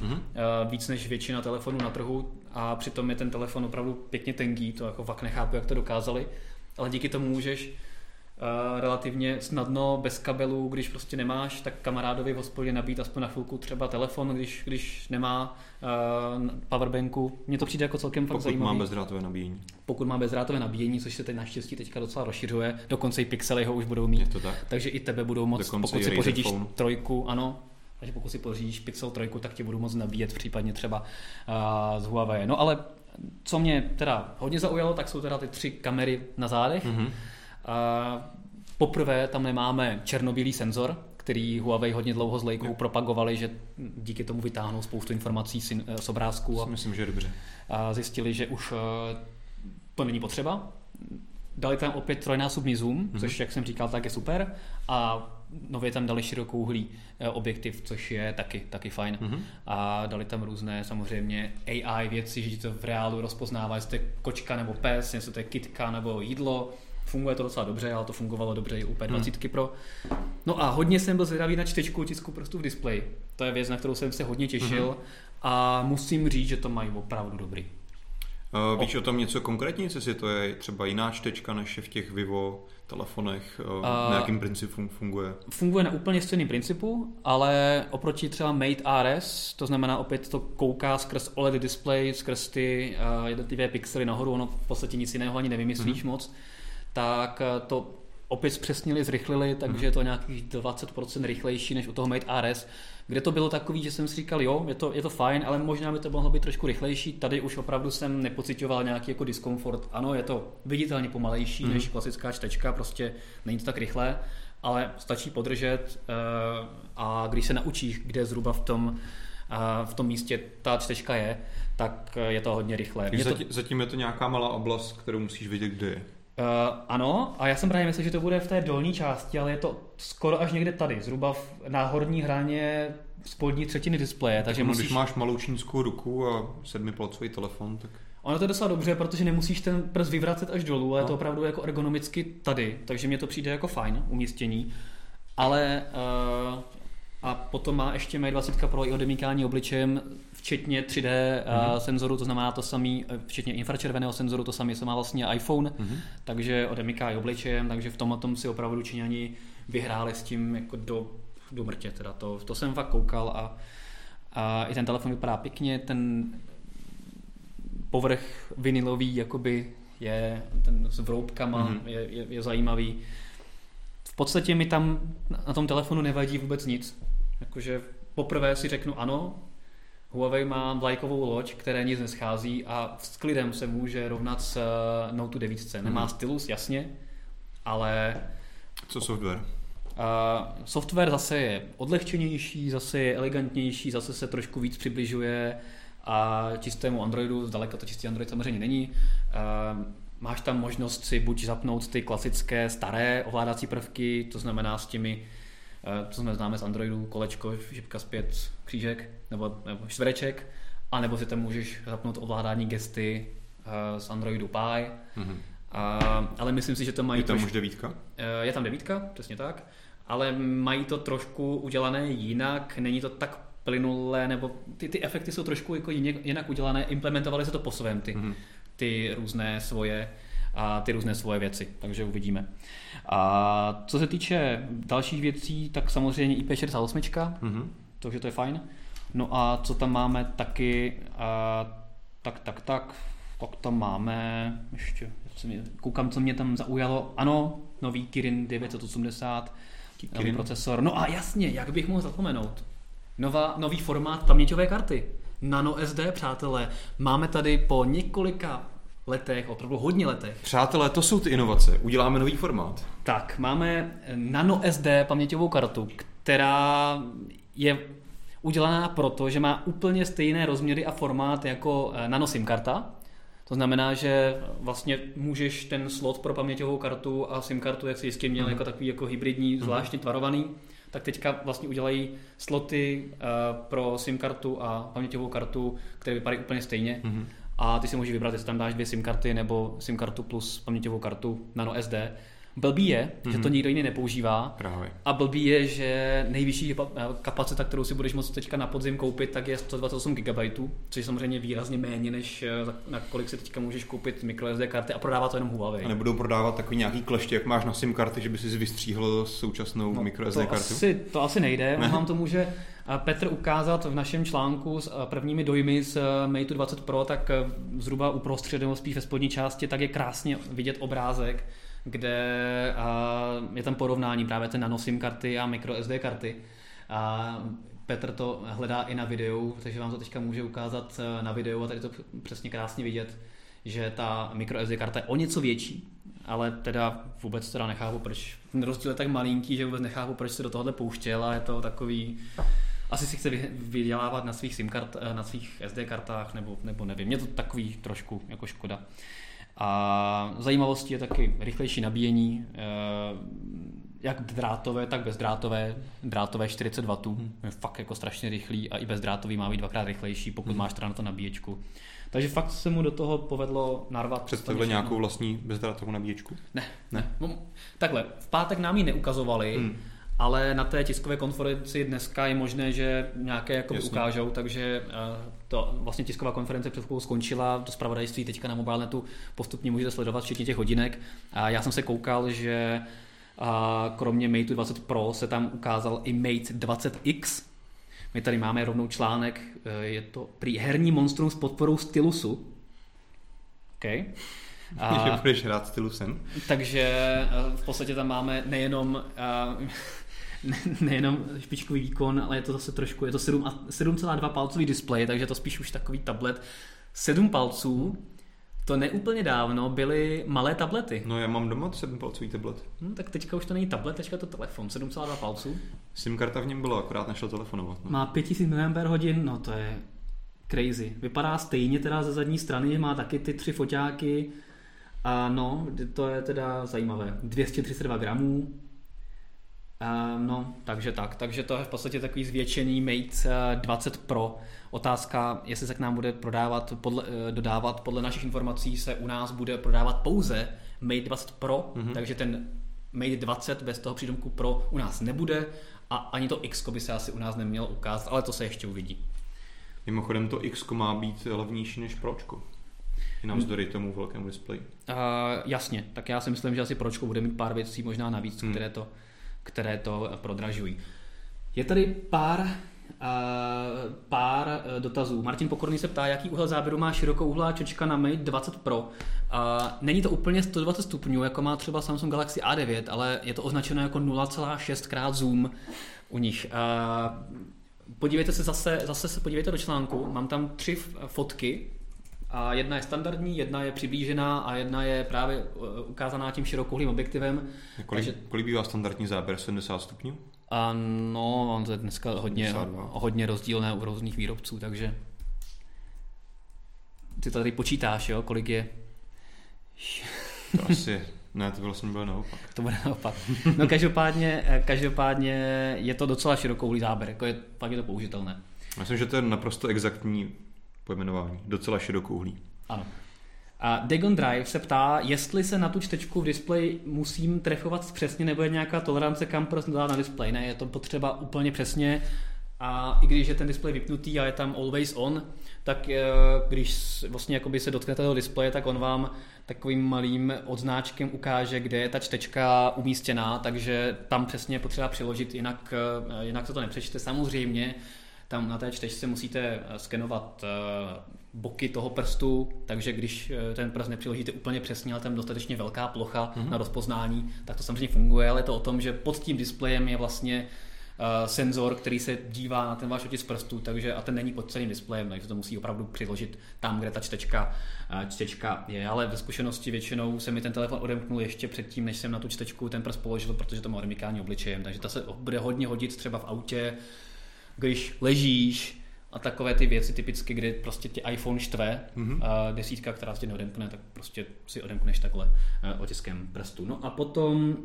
Speaker 2: Mhm.
Speaker 1: Eh, víc než většina telefonů na trhu a přitom je ten telefon opravdu pěkně tenký, to jako fakt nechápu, jak to dokázali, ale díky tomu můžeš relativně snadno, bez kabelů, když prostě nemáš, tak kamarádovi v hospodě nabít aspoň na chvilku třeba telefon, když, když nemá uh, powerbanku. Mně to přijde jako celkem fakt
Speaker 2: Pokud
Speaker 1: zajímavý.
Speaker 2: má bezdrátové nabíjení.
Speaker 1: Pokud má bezdrátové nabíjení, což se teď naštěstí teďka docela rozšiřuje, dokonce i pixely ho už budou mít.
Speaker 2: Je to tak?
Speaker 1: Takže i tebe budou moc,
Speaker 2: Dokonce
Speaker 1: pokud si pořídíš
Speaker 2: Phone.
Speaker 1: trojku, ano, takže pokud si pořídíš Pixel trojku, tak tě budu moc nabíjet, případně třeba uh, z Huawei. No ale co mě teda hodně zaujalo, tak jsou teda ty tři kamery na zádech.
Speaker 2: Mhm.
Speaker 1: Poprvé tam nemáme černobílý senzor, který Huawei hodně dlouho s Leikou propagovali, že díky tomu vytáhnou spoustu informací z, z obrázků a
Speaker 2: myslím, že dobře.
Speaker 1: a zjistili, že už eh, to není potřeba. Dali tam opět trojnásobný zoom,
Speaker 2: Mhm.
Speaker 1: mm-hmm. což, jak jsem říkal, tak je super. A nově tam dali širokouhlý eh, objektiv, což je taky, taky fajn.
Speaker 2: Mhm.
Speaker 1: A dali tam různé samozřejmě AI věci, že to v reálu rozpoznává, jestli to je kočka nebo pes, jestli to je kitka nebo jídlo. Funguje to docela dobře, ale to fungovalo dobře i u P20 Pro. No a hodně jsem byl zvědavý na čtečku otisku prstů v displeji. To je věc, na kterou jsem se hodně těšil
Speaker 2: Mhm.
Speaker 1: a musím říct, že to mají opravdu dobrý.
Speaker 2: Uh, víš o tom něco konkrétně, jestli to je třeba jiná čtečka, než je v těch Vivo telefonech, uh,
Speaker 1: Uh,
Speaker 2: na jakým principu funguje?
Speaker 1: Funguje na úplně stejným principu, ale oproti třeba Mate RS, to znamená opět to kouká skrz OLED display, skrz ty uh, jednotlivé pixely nahoru, ono v podstatě nic jiného ani nevymyslíš mm-hmm. moc, tak uh, to opět zpřesnili, zrychlili, takže je to nějakých 20% rychlejší než u toho Mate RS, kde to bylo takový, že jsem si říkal, jo, je to, je to fajn, ale možná by to mohlo být trošku rychlejší. Tady už opravdu jsem nepocitoval nějaký jako diskomfort. Ano, je to viditelně pomalejší
Speaker 2: Mhm.
Speaker 1: než klasická čtečka, prostě není to tak rychlé, ale stačí podržet eh, a když se naučíš, kde zhruba v tom, eh, v tom místě ta čtečka je, tak eh, je to hodně rychlé. Mě to,
Speaker 2: zatím, zatím je to nějaká malá oblast, kterou musíš vědět, kde je.
Speaker 1: Uh, ano, a já jsem právě myslel, že to bude v té dolní části, ale je to skoro až někde tady, zhruba v, na horní hraně spodní třetiny displeje, takže
Speaker 2: no,
Speaker 1: musíš...
Speaker 2: Když máš malou čínskou ruku a sedmipalcový telefon, tak
Speaker 1: Ono to je docela dobře, protože nemusíš ten prst vyvracet až dolů, ale je
Speaker 2: No.
Speaker 1: to opravdu jako ergonomicky tady, takže mně to přijde jako fajn umístění. Ale uh, a potom má ještě Mate 20 Pro i odemykání obličejem, včetně 3D mm-hmm. senzoru, to znamená to samý, eh, včetně infračerveného senzoru, to samé, co má vlastně iPhone,
Speaker 2: Mhm.
Speaker 1: takže odemyká i obličejem, takže v tomhle tom si opravdu Číňani vyhráli s tím jako do, do mrtě, teda to, to jsem fakt koukal a, a i ten telefon vypadá pěkně, ten povrch vinilový jakoby je ten s vroubkama,
Speaker 2: Mhm.
Speaker 1: mm-hmm. je, je, je zajímavý. V podstatě mi tam na tom telefonu nevadí vůbec nic. Jakože poprvé si řeknu ano, Huawei má vlajkovou loď, které nic neschází a s klidem se může rovnat s uh, Note 9. Nemá
Speaker 2: Mhm.
Speaker 1: stylus, jasně, ale
Speaker 2: Co software?
Speaker 1: Uh, software zase je odlehčenější, zase je elegantnější, zase se trošku víc přibližuje a čistému Androidu, zdaleka to čistý Android samozřejmě není. Uh, máš tam možnost si buď zapnout ty klasické staré ovládací prvky, to znamená s těmi, co jsme známe z Androidu, kolečko, šipka zpět, křížek nebo, nebo čtvereček, a nebo si tam můžeš zapnout ovládání gesty uh, z Androidu Pie.
Speaker 2: Mhm.
Speaker 1: A, ale myslím si, že to mají
Speaker 2: Je tam
Speaker 1: trošku-
Speaker 2: už devítka?
Speaker 1: Eh, Je tam devítka, přesně tak, ale mají to trošku udělané jinak, není to tak plynulé, nebo ty, ty efekty jsou trošku jako jině- jinak udělané, implementovali se to po svém ty,
Speaker 2: Mhm.
Speaker 1: ty různé svoje a ty různé svoje věci, takže uvidíme. A co se týče dalších věcí, tak samozřejmě IP68,
Speaker 2: Mhm.
Speaker 1: takže to je fajn. No a co tam máme taky, a, tak, tak, tak, tak tam máme, ještě, co mě, koukám, co mě tam zaujalo, ano, nový Kirin 980, nový
Speaker 2: Kirin.
Speaker 1: procesor, no a jasně, jak bych mohl zapomenout, Nová, nový formát paměťové karty, Nano SD, přátelé, máme tady po několika letech, opravdu hodně letech,
Speaker 2: Přátelé, to jsou ty inovace. Uděláme nový formát.
Speaker 1: tak, máme Nano SD paměťovou kartu, která je udělaná proto, že má úplně stejné rozměry a formát jako eh, Nano SIM karta. To znamená, že vlastně můžeš ten slot pro paměťovou kartu a SIM kartu, jak si jistě měl,
Speaker 2: Mhm.
Speaker 1: jako takový jako hybridní, zvláštně tvarovaný, tak teďka vlastně udělají sloty eh, pro SIM kartu a paměťovou kartu, které vypadají úplně stejně.
Speaker 2: Mhm.
Speaker 1: A ty si můžeš vybrat, jestli tam dáš dvě SIM karty nebo SIM kartu plus paměťovou kartu Nano SD. Blbý je, že to
Speaker 2: Mhm.
Speaker 1: nikdo jiný nepoužívá.
Speaker 2: Právě.
Speaker 1: A blbý je, že nejvyšší pa- kapacita, kterou si budeš moct teďka na podzim koupit, tak je 128 GB, což je samozřejmě výrazně méně, než eh, na kolik si teďka můžeš koupit microSD karty a prodává to jenom Huawei.
Speaker 2: A nebudou prodávat takový nějaký kleště, jak máš na SIM karty, že by si vystříhl současnou no, microSD
Speaker 1: to,
Speaker 2: kartu?
Speaker 1: asi, to asi nejde.
Speaker 2: Ne.
Speaker 1: Tomu, že eh, Petr ukázat v našem článku s eh, prvními dojmy z eh, Mate 20 Pro, tak eh, zhruba uprostřed nebo spíš ve spodní části, tak je krásně vidět obrázek, kde je tam porovnání právě té nano SIM karty a micro SD karty. A Petr to hledá i na videu, takže vám to teďka může ukázat eh, na videu a tady to přesně krásně vidět, že ta micro SD karta je o něco větší, ale teda vůbec teda nechápu, proč ten rozdíl je tak malinký, že vůbec nechápu, proč se do tohohle pouštěl a je to takový, asi si chce vy- vydělávat na svých SIM kart, na svých SD kartách, nebo, nebo nevím, mě to takový trošku jako škoda. A zajímavostí je taky rychlejší nabíjení, eh, jak drátové, tak bezdrátové. Drátové 40 W, je fakt jako strašně rychlý a i bezdrátový má být dvakrát rychlejší, pokud máš teda na to nabíječku. Takže fakt se mu do toho povedlo narvat.
Speaker 2: Představili nějakou vlastní bezdrátovou nabíječku?
Speaker 1: Ne,
Speaker 2: Ne.
Speaker 1: No, takhle, v pátek nám ji neukazovali,
Speaker 2: Hmm.
Speaker 1: hmm. ale na té tiskové konferenci dneska je možné, že nějaké jakoby
Speaker 2: Jasně.
Speaker 1: ukážou, takže eh, to vlastně tisková konference před chvilkou skončila, to zpravodajství teďka na mobilnetu postupně můžete sledovat, včetně těch hodinek. A já jsem se koukal, že a kromě Mate 20 Pro se tam ukázal i Mate 20X. My tady máme rovnou článek, eh, je to prý herní monstrum s podporou stylusu. Okay.
Speaker 2: Že budeš hrát stylusem?
Speaker 1: Takže eh, v podstatě tam máme nejenom ne- nejenom špičkový výkon, ale je to zase trošku, je to 7 a- 7,2 palcový displej, takže je to spíš už takový tablet. 7 palců, to neúplně dávno byly malé tablety.
Speaker 2: No já mám doma 7-palcový tablet.
Speaker 1: Hm, tak teďka už to není tablet, teďka je to telefon, 7,2 palců.
Speaker 2: SIM karta v něm byla, akorát nešel telefonovat. No.
Speaker 1: Má 5000 mAh, no to je crazy. Vypadá stejně teda ze zadní strany, má taky ty tři foťáky. A no, to je teda zajímavé. 232 gramů. A no, takže tak. Takže to je v podstatě takový zvětšený Mate eh, 20 Pro. Otázka, jestli se k nám bude prodávat, podle, eh, dodávat, podle našich informací se u nás bude prodávat pouze Mate 20 Pro,
Speaker 2: Mhm.
Speaker 1: mm-hmm. takže ten Mate 20 bez toho přídomku Pro u nás nebude a ani to X by se asi u nás nemělo ukázat, ale to se ještě uvidí.
Speaker 2: Mimochodem to X má být levnější než Pročko. I navzdory tomu velkému displeji.
Speaker 1: Uh, jasně, tak já si myslím, že asi Pročko bude mít pár věcí možná navíc,
Speaker 2: hmm.
Speaker 1: které, to, které to eh, prodražují. Je tady pár, uh, pár eh, dotazů. Martin Pokorný se ptá, jaký úhel záběru má širokouhlá čočka na Mate 20 Pro. Není to úplně 120 stupňů, jako má třeba Samsung Galaxy A9, ale je to označeno jako 0,6 krát zoom u nich. Podívejte se zase, zase se podívejte do článku, mám tam tři fotky, a jedna je standardní, jedna je přiblížená a jedna je právě eh, ukázaná tím širokouhlým objektivem.
Speaker 2: Kolik, Takže, kolik bývá standardní záběr? 70 stupňů?
Speaker 1: Ano, on to je dneska hodně, hodně rozdílné u různých výrobců, takže ty tady počítáš, jo, kolik je?
Speaker 2: To asi, ne, to vlastně bylo naopak.
Speaker 1: To bude naopak. No každopádně, eh, každopádně je to docela širokouhlý záběr, jako je, pak je to použitelné.
Speaker 2: Myslím, že to je naprosto exaktní pojmenování, docela širokouhlý.
Speaker 1: Ano. A Dagon Drive se ptá, jestli se na tu čtečku v displeji musím trefovat přesně, nebo je nějaká tolerance, kam prostě dá na displej. Ne, je to potřeba úplně přesně. A i když je ten displej vypnutý a je tam always on, tak eh, když vlastně jakoby se dotknete toho displeje, tak on vám takovým malým odznáčkem ukáže, kde je ta čtečka umístěná, takže tam přesně potřeba přiložit, jinak, eh, jinak se to nepřečte. Samozřejmě tam na té čtečce musíte eh, skenovat boky toho prstu, takže když ten prst nepřiložíte úplně přesně, ale tam dostatečně velká plocha mm-hmm. na rozpoznání, tak to samozřejmě funguje, ale je to o tom, že pod tím displejem je vlastně senzor, který se dívá na ten váš otisk prstů, takže a ten není pod celým displejem, takže to musí opravdu přiložit tam, kde ta čtečka, čtečka je. Ale ve zkušenosti většinou se mi ten telefon odemknul ještě předtím, než jsem na tu čtečku ten prst položil, protože to má odemykání obličejem, takže to se bude hodně hodit třeba v autě, když ležíš, a takové ty věci typicky, kdy prostě tě iPhone štve, mm-hmm. a desítka, která tě neodemkne, tak prostě si odemkneš takhle uh, otiskem prstu. No a potom uh,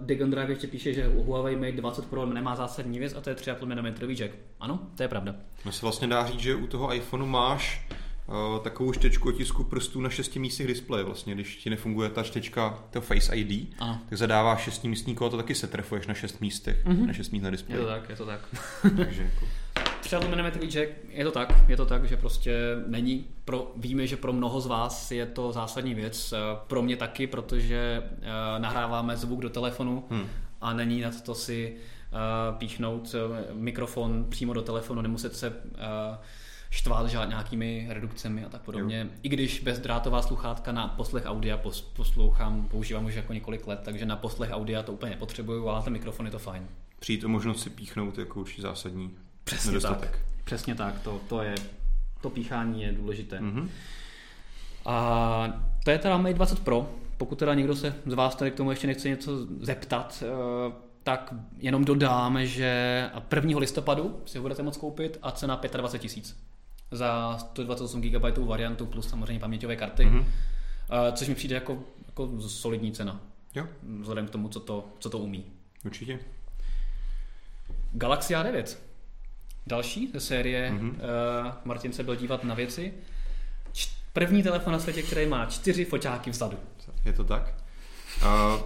Speaker 1: Degon Drive ještě píše, že Huawei Mate 20 Pro nemá zásadní věc a to je 3,5 mm jack. Ano, to je pravda.
Speaker 2: No se vlastně dá říct, že u toho iPhoneu máš takovou štečku otisku prstů na šesti místních displeji. Vlastně, když ti nefunguje ta štečka, to Face ID, ano. tak zadáváš šestimístní kód a taky se trefuješ na šest místech, mm-hmm. na šest míst na displeji.
Speaker 1: Je to tak, je to tak. Takže jako... 3 mm jack, je to tak, je to tak, že prostě není, pro, víme, že pro mnoho z vás je to zásadní věc, eh, pro mě taky, protože uh, nahráváme zvuk do telefonu hmm. a není na to si píchnout mikrofon přímo do telefonu, nemuset se štvát žád nějakými redukcemi a tak podobně. Jo. I když bezdrátová sluchátka na poslech audia poslouchám, používám už jako několik let, takže na poslech audia to úplně nepotřebuju, ale ten mikrofon je to fajn.
Speaker 2: Přijít o možnost si píchnout jako určitě zásadní
Speaker 1: Přesně nedostatek. tak. Přesně tak, to, to je, to píchání je důležité. Mm-hmm. A to je teda Mate 20 Pro. Pokud teda někdo se z vás tady k tomu ještě nechce něco zeptat, eh, tak jenom dodám, že 1. listopadu si ho budete moct koupit a cena 25 tisíc za 128 GB variantu plus samozřejmě paměťové karty, mm-hmm. což mi přijde jako, jako solidní cena. Jo. Vzhledem k tomu, co to, co to umí.
Speaker 2: Určitě.
Speaker 1: Galaxy A9. Další ze série, mm-hmm. uh, Martin se byl dívat na věci. Č- první telefon na světě, který má čtyři foťáky vzadu.
Speaker 2: Je to tak? Uh,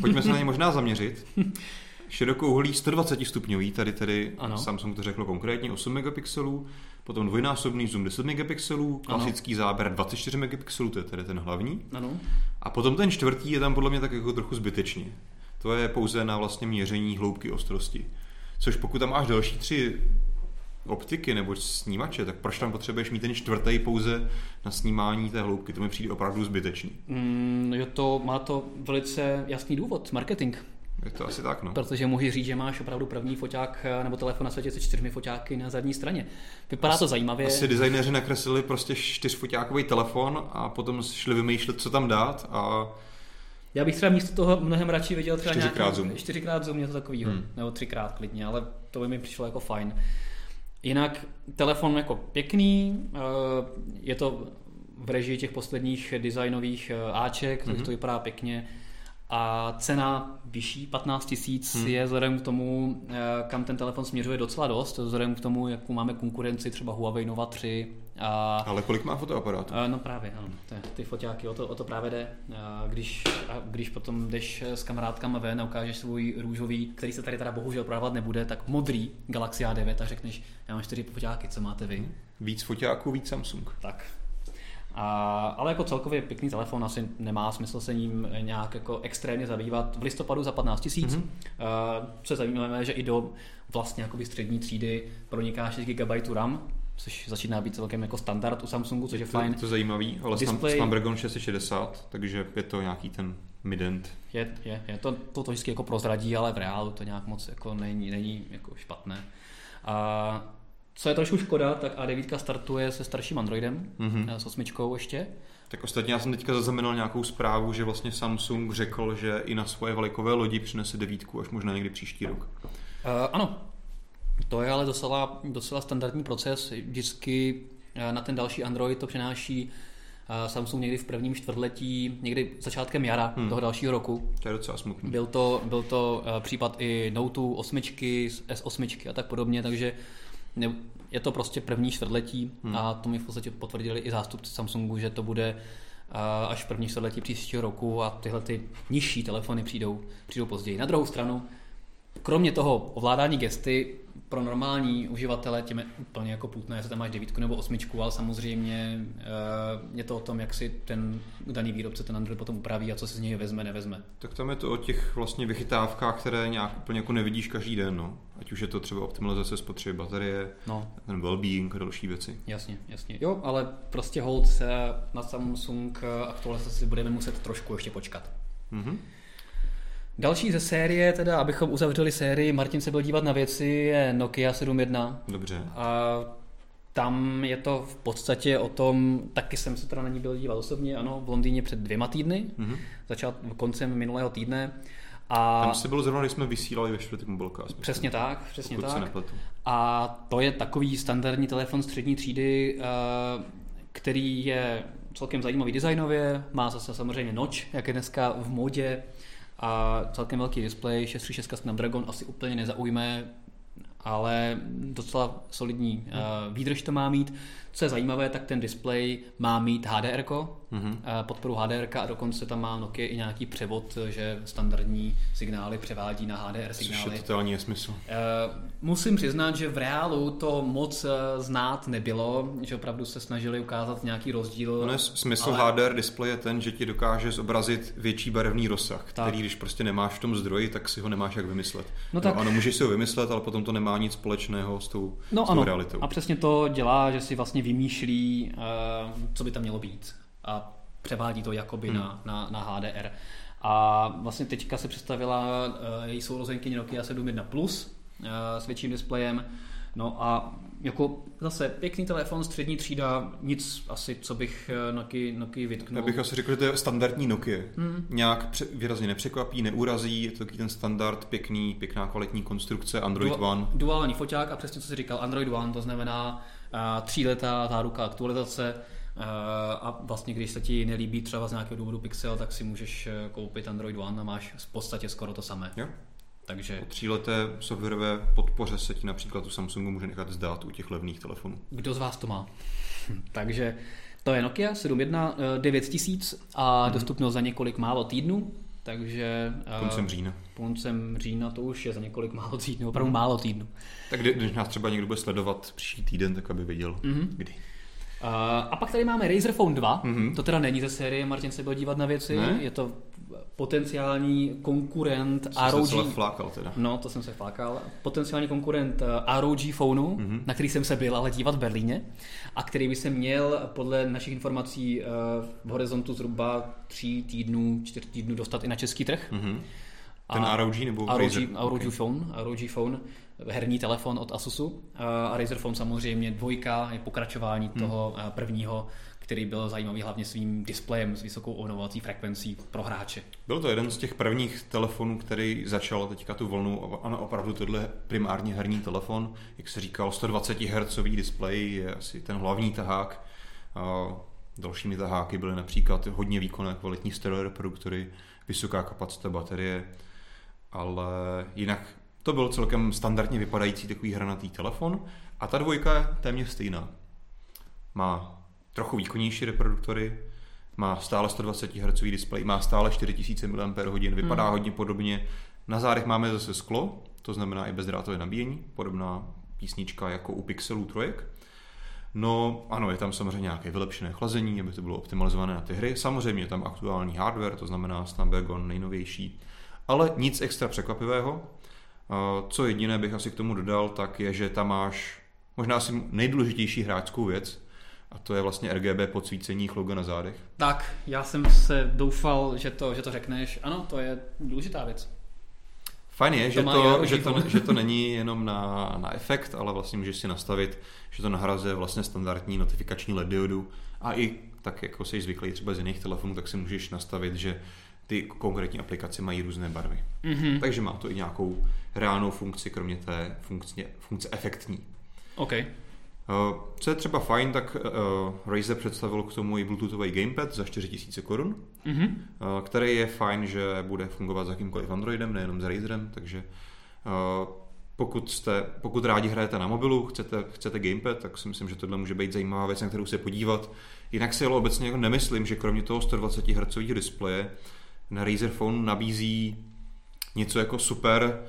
Speaker 2: pojďme se na ně možná zaměřit. Širokouhlý 120 stupňový, tady tedy ano. Samsung to řekl konkrétně 8 megapixelů, potom dvojnásobný zoom 10 megapixelů, klasický ano. záběr 24 megapixelů, to je tedy ten hlavní.
Speaker 1: Ano.
Speaker 2: A potom ten čtvrtý je tam podle mě tak jako trochu zbytečně. To je pouze na vlastně měření hloubky ostrosti. Což pokud tam máš další tři optiky nebo snímače, tak proč tam potřebuješ mít ten čtvrtý pouze na snímání té hloubky? To mi přijde opravdu zbytečný.
Speaker 1: Mm, jo, to má to velice jasný důvod, marketing.
Speaker 2: Je to asi tak, no.
Speaker 1: Protože můžeš říct, že máš opravdu první foťák eh, nebo telefon na světě se čtyřmi foťáky na zadní straně. Vypadá asi, to zajímavě.
Speaker 2: Asi designéři nakreslili prostě čtyřfoťákový telefon a potom šli vymýšlet, co tam dát a
Speaker 1: já bych třeba místo toho mnohem radši viděl třeba
Speaker 2: čtyřikrát nějaký, zoom.
Speaker 1: čtyřikrát zoom, něco takového, hmm. nebo třikrát klidně, ale to by mi přišlo jako fajn. Jinak telefon jako pěkný, eh, je to v režii těch posledních designových eh, Aček, mm-hmm. to vypadá pěkně a cena vyšší, 15 tisíc, hmm. je vzhledem k tomu, eh, kam ten telefon směřuje docela dost, vzhledem k tomu, jakou máme konkurenci, třeba Huawei Nova 3.
Speaker 2: A, Ale kolik má fotoaparát?
Speaker 1: No právě, ano, ty, foťáky, o to, o to právě jde. A když, a když potom jdeš s kamarádkama ven a ukážeš svůj růžový, který se tady teda bohužel prodávat nebude, tak modrý Galaxy A9 a řekneš, já mám čtyři foťáky, co máte vy?
Speaker 2: Víc foťáků, víc Samsung.
Speaker 1: Tak, a, ale jako celkově pěkný telefon, asi nemá smysl se ním nějak jako extrémně zabývat. V listopadu za 15 tisíc, mm-hmm. uh, co je zajímavé, že i do vlastně jakoby střední třídy proniká 6 GB RAM, což začíná být celkem jako standard u Samsungu, což je
Speaker 2: to,
Speaker 1: fajn.
Speaker 2: To je zajímavý, ale Display... Snapdragon 660, takže je to nějaký ten midend.
Speaker 1: Je, je, je to, to, to vždycky jako prozradí, ale v reálu to nějak moc jako není, není jako špatné. A co je trošku škoda, tak A9 startuje se starším Androidem,
Speaker 2: Mhm.
Speaker 1: mm-hmm. s osmičkou ještě.
Speaker 2: Tak ostatně já jsem teďka zaznamenal nějakou zprávu, že vlastně Samsung řekl, že i na svoje velikové lodi přinese devítku až možná někdy příští rok.
Speaker 1: Uh, ano, to je ale docela, docela standardní proces. Vždycky uh, na ten další Android to přenáší uh, Samsung někdy v prvním čtvrtletí, někdy začátkem jara hmm. toho dalšího roku.
Speaker 2: To je docela smutný.
Speaker 1: Byl to, byl to případ i Note 8, S8 a tak podobně, takže ne, je to prostě první čtvrtletí hmm. a to mi v podstatě potvrdili i zástupci Samsungu, že to bude uh, až první čtvrtletí příštího roku a tyhle ty nižší telefony přijdou, přijdou později. Na druhou stranu, kromě toho ovládání gesty, pro normální uživatele tím je úplně jako půtné, jestli tam máš devítku nebo osmičku, ale samozřejmě uh, je to o tom, jak si ten daný výrobce ten Android potom upraví a co si z něj vezme, nevezme.
Speaker 2: Tak tam je to o těch vlastně vychytávkách, které nějak úplně jako nevidíš každý den, no. Ať už je to třeba optimalizace spotřeby baterie,
Speaker 1: No,
Speaker 2: ten well-being a další věci.
Speaker 1: Jasně, jasně. Jo, ale prostě hold se na Samsung aktualizaci budeme muset trošku ještě počkat.
Speaker 2: Mhm.
Speaker 1: Další ze série, teda abychom uzavřeli sérii, Martin se byl dívat na věci, je Nokia 7.1.
Speaker 2: Dobře.
Speaker 1: A tam je to v podstatě o tom, taky jsem se teda na ní byl dívat osobně, ano, v Londýně před dvěma týdny,
Speaker 2: Mhm.
Speaker 1: začát koncem minulého týdne. A
Speaker 2: Tam se bylo zrovna, když jsme vysílali ve čtvrtek Mobilecast. myslím.
Speaker 1: přesně tak, přesně tak. A to je takový standardní telefon střední třídy, eh, který je celkem zajímavý designově, má zase samozřejmě noč, jak je dneska v modě, a celkem velký displej, 636 Snapdragon asi úplně nezaujme, ale docela solidní eh, výdrž to má mít. Co je zajímavé, tak ten displej má mít HDR,
Speaker 2: Mhm.
Speaker 1: eh, podporu HDR a dokonce tam má Nokia i nějaký převod, že standardní signály převádí na HDR
Speaker 2: Což
Speaker 1: signály.
Speaker 2: je totální nesmysl.
Speaker 1: Eh, Musím přiznat, že v reálu to moc eh, znát nebylo, že opravdu se snažili ukázat nějaký rozdíl.
Speaker 2: No, smysl
Speaker 1: ale-
Speaker 2: HDR displeje je ten, že ti dokáže zobrazit větší barevný rozsah,
Speaker 1: Tak.
Speaker 2: který když prostě nemáš v tom zdroji, tak si ho nemáš jak vymyslet.
Speaker 1: No tak-
Speaker 2: ano, můžeš si ho vymyslet, ale potom to nemá nic společného s tou,
Speaker 1: No
Speaker 2: s tou
Speaker 1: ano,
Speaker 2: realitou.
Speaker 1: a přesně to dělá, že si vlastně vymýšlí, eh, co by tam mělo být a převádí to jakoby
Speaker 2: Hmm.
Speaker 1: na, na, na HDR. A vlastně teďka se představila eh, její sourozenkyně Nokia 7.1 Plus eh, s větším displejem. No a jako zase pěkný telefon, střední třída, nic asi, co bych Nokia, Nokia vytknul.
Speaker 2: Já bych asi řekl, že to je standardní Nokia.
Speaker 1: Hmm.
Speaker 2: Nějak pře- výrazně nepřekvapí, neurazí, je to takový ten standard, pěkný, pěkná kvalitní konstrukce, Android
Speaker 1: Dua-
Speaker 2: One.
Speaker 1: Duální foťák a přesně co jsi říkal, Android One, to znamená tříletá záruka aktualizace a vlastně když se ti nelíbí třeba z nějakého důvodu Pixel, tak si můžeš eh, koupit Android One a máš v podstatě skoro to samé.
Speaker 2: Jo?
Speaker 1: Takže
Speaker 2: Po tříleté softwarové podpoře se ti například u Samsungu může nechat zdát u těch levných telefonů.
Speaker 1: kdo z vás to má? Takže to je Nokia 7.1 eh, 9000 a
Speaker 2: Mhm.
Speaker 1: dostupno za několik málo týdnů, takže eh,
Speaker 2: Koncem října.
Speaker 1: koncem října to už je za několik málo týdnů, opravdu málo týdnů.
Speaker 2: Tak kdy- když nás třeba někdo bude sledovat příští týden, tak aby věděl,
Speaker 1: Mhm.
Speaker 2: kdy.
Speaker 1: Uh, a pak tady máme Razer Phone 2,
Speaker 2: Mhm.
Speaker 1: mm-hmm. to teda není ze série, Martin se byl dívat na věci,
Speaker 2: Ne?
Speaker 1: je to potenciální konkurent
Speaker 2: Jsem se
Speaker 1: ROG.
Speaker 2: celé flákal teda.
Speaker 1: No, to jsem se flákal. Potenciální konkurent eh, ROG phoneu,
Speaker 2: Mhm.
Speaker 1: mm-hmm. na který jsem se byl ale dívat v Berlíně a který by se měl podle našich informací eh, v horizontu zhruba tří týdnů, čtyř týdnů dostat i na český trh.
Speaker 2: Mhm. Ten
Speaker 1: A-
Speaker 2: ROG nebo
Speaker 1: ROG,
Speaker 2: Razer?
Speaker 1: ROG
Speaker 2: Okay.
Speaker 1: Phone, ROG Phone, herní telefon od Asusu a Razer Phone samozřejmě dvojka je pokračování
Speaker 2: Hmm.
Speaker 1: toho eh, prvního, který byl zajímavý hlavně svým displejem s vysokou ovnovací frekvencí pro hráče.
Speaker 2: Byl to jeden z těch prvních telefonů, který začal teďka tu vlnu. Ano, opravdu tohle primárně herní telefon. Jak se říkal, 120 Hz displej je asi ten hlavní tahák. A dalšími taháky byly například hodně výkonné kvalitní stereo reproduktory, vysoká kapacita baterie, ale jinak to byl celkem standardně vypadající takový hranatý telefon a ta dvojka je téměř stejná. Má trochu výkonnější reproduktory, má stále 120 Hz displej, má stále 4000 mAh, vypadá
Speaker 1: Hmm.
Speaker 2: hodně podobně. Na zádech máme zase sklo, to znamená i bezdrátové nabíjení, podobná písnička jako u Pixelů trojek. No ano, je tam samozřejmě nějaké vylepšené chlazení, aby to bylo optimalizované na ty hry. Samozřejmě je tam aktuální hardware, to znamená Snapdragon nejnovější, ale nic extra překvapivého. A Co jediné bych asi k tomu dodal, tak je, že tam máš možná asi nejdůležitější hráčskou věc, a to je vlastně RGB podsvícení logo na zádech.
Speaker 1: Tak, já jsem se doufal, že to, že to řekneš. Ano, to je důležitá věc.
Speaker 2: Fajn je,
Speaker 1: To
Speaker 2: že to, že, to, že to není jenom na, na efekt, ale vlastně můžeš si nastavit, že to nahrazuje vlastně standardní notifikační LED diodu a i tak, jako jsi zvyklý třeba z jiných telefonů, tak si můžeš nastavit, že ty konkrétní aplikace mají různé barvy.
Speaker 1: Mhm.
Speaker 2: Takže má to i nějakou reálnou funkci, kromě té funkce, funkce efektní.
Speaker 1: OK.
Speaker 2: Eh, Co je třeba fajn, tak uh, Razer představil k tomu i Bluetoothový gamepad za 4000 korun,
Speaker 1: Mhm.
Speaker 2: uh, který je fajn, že bude fungovat s jakýmkoliv Androidem, nejenom s Razerem, takže pokud, jste, pokud rádi hrajete na mobilu, chcete, chcete gamepad, tak si myslím, že tohle může být zajímavá věc, na kterou se podívat. Jinak si ale obecně jako nemyslím, že kromě toho 120 Hz displeje na Razer Phone nabízí něco jako super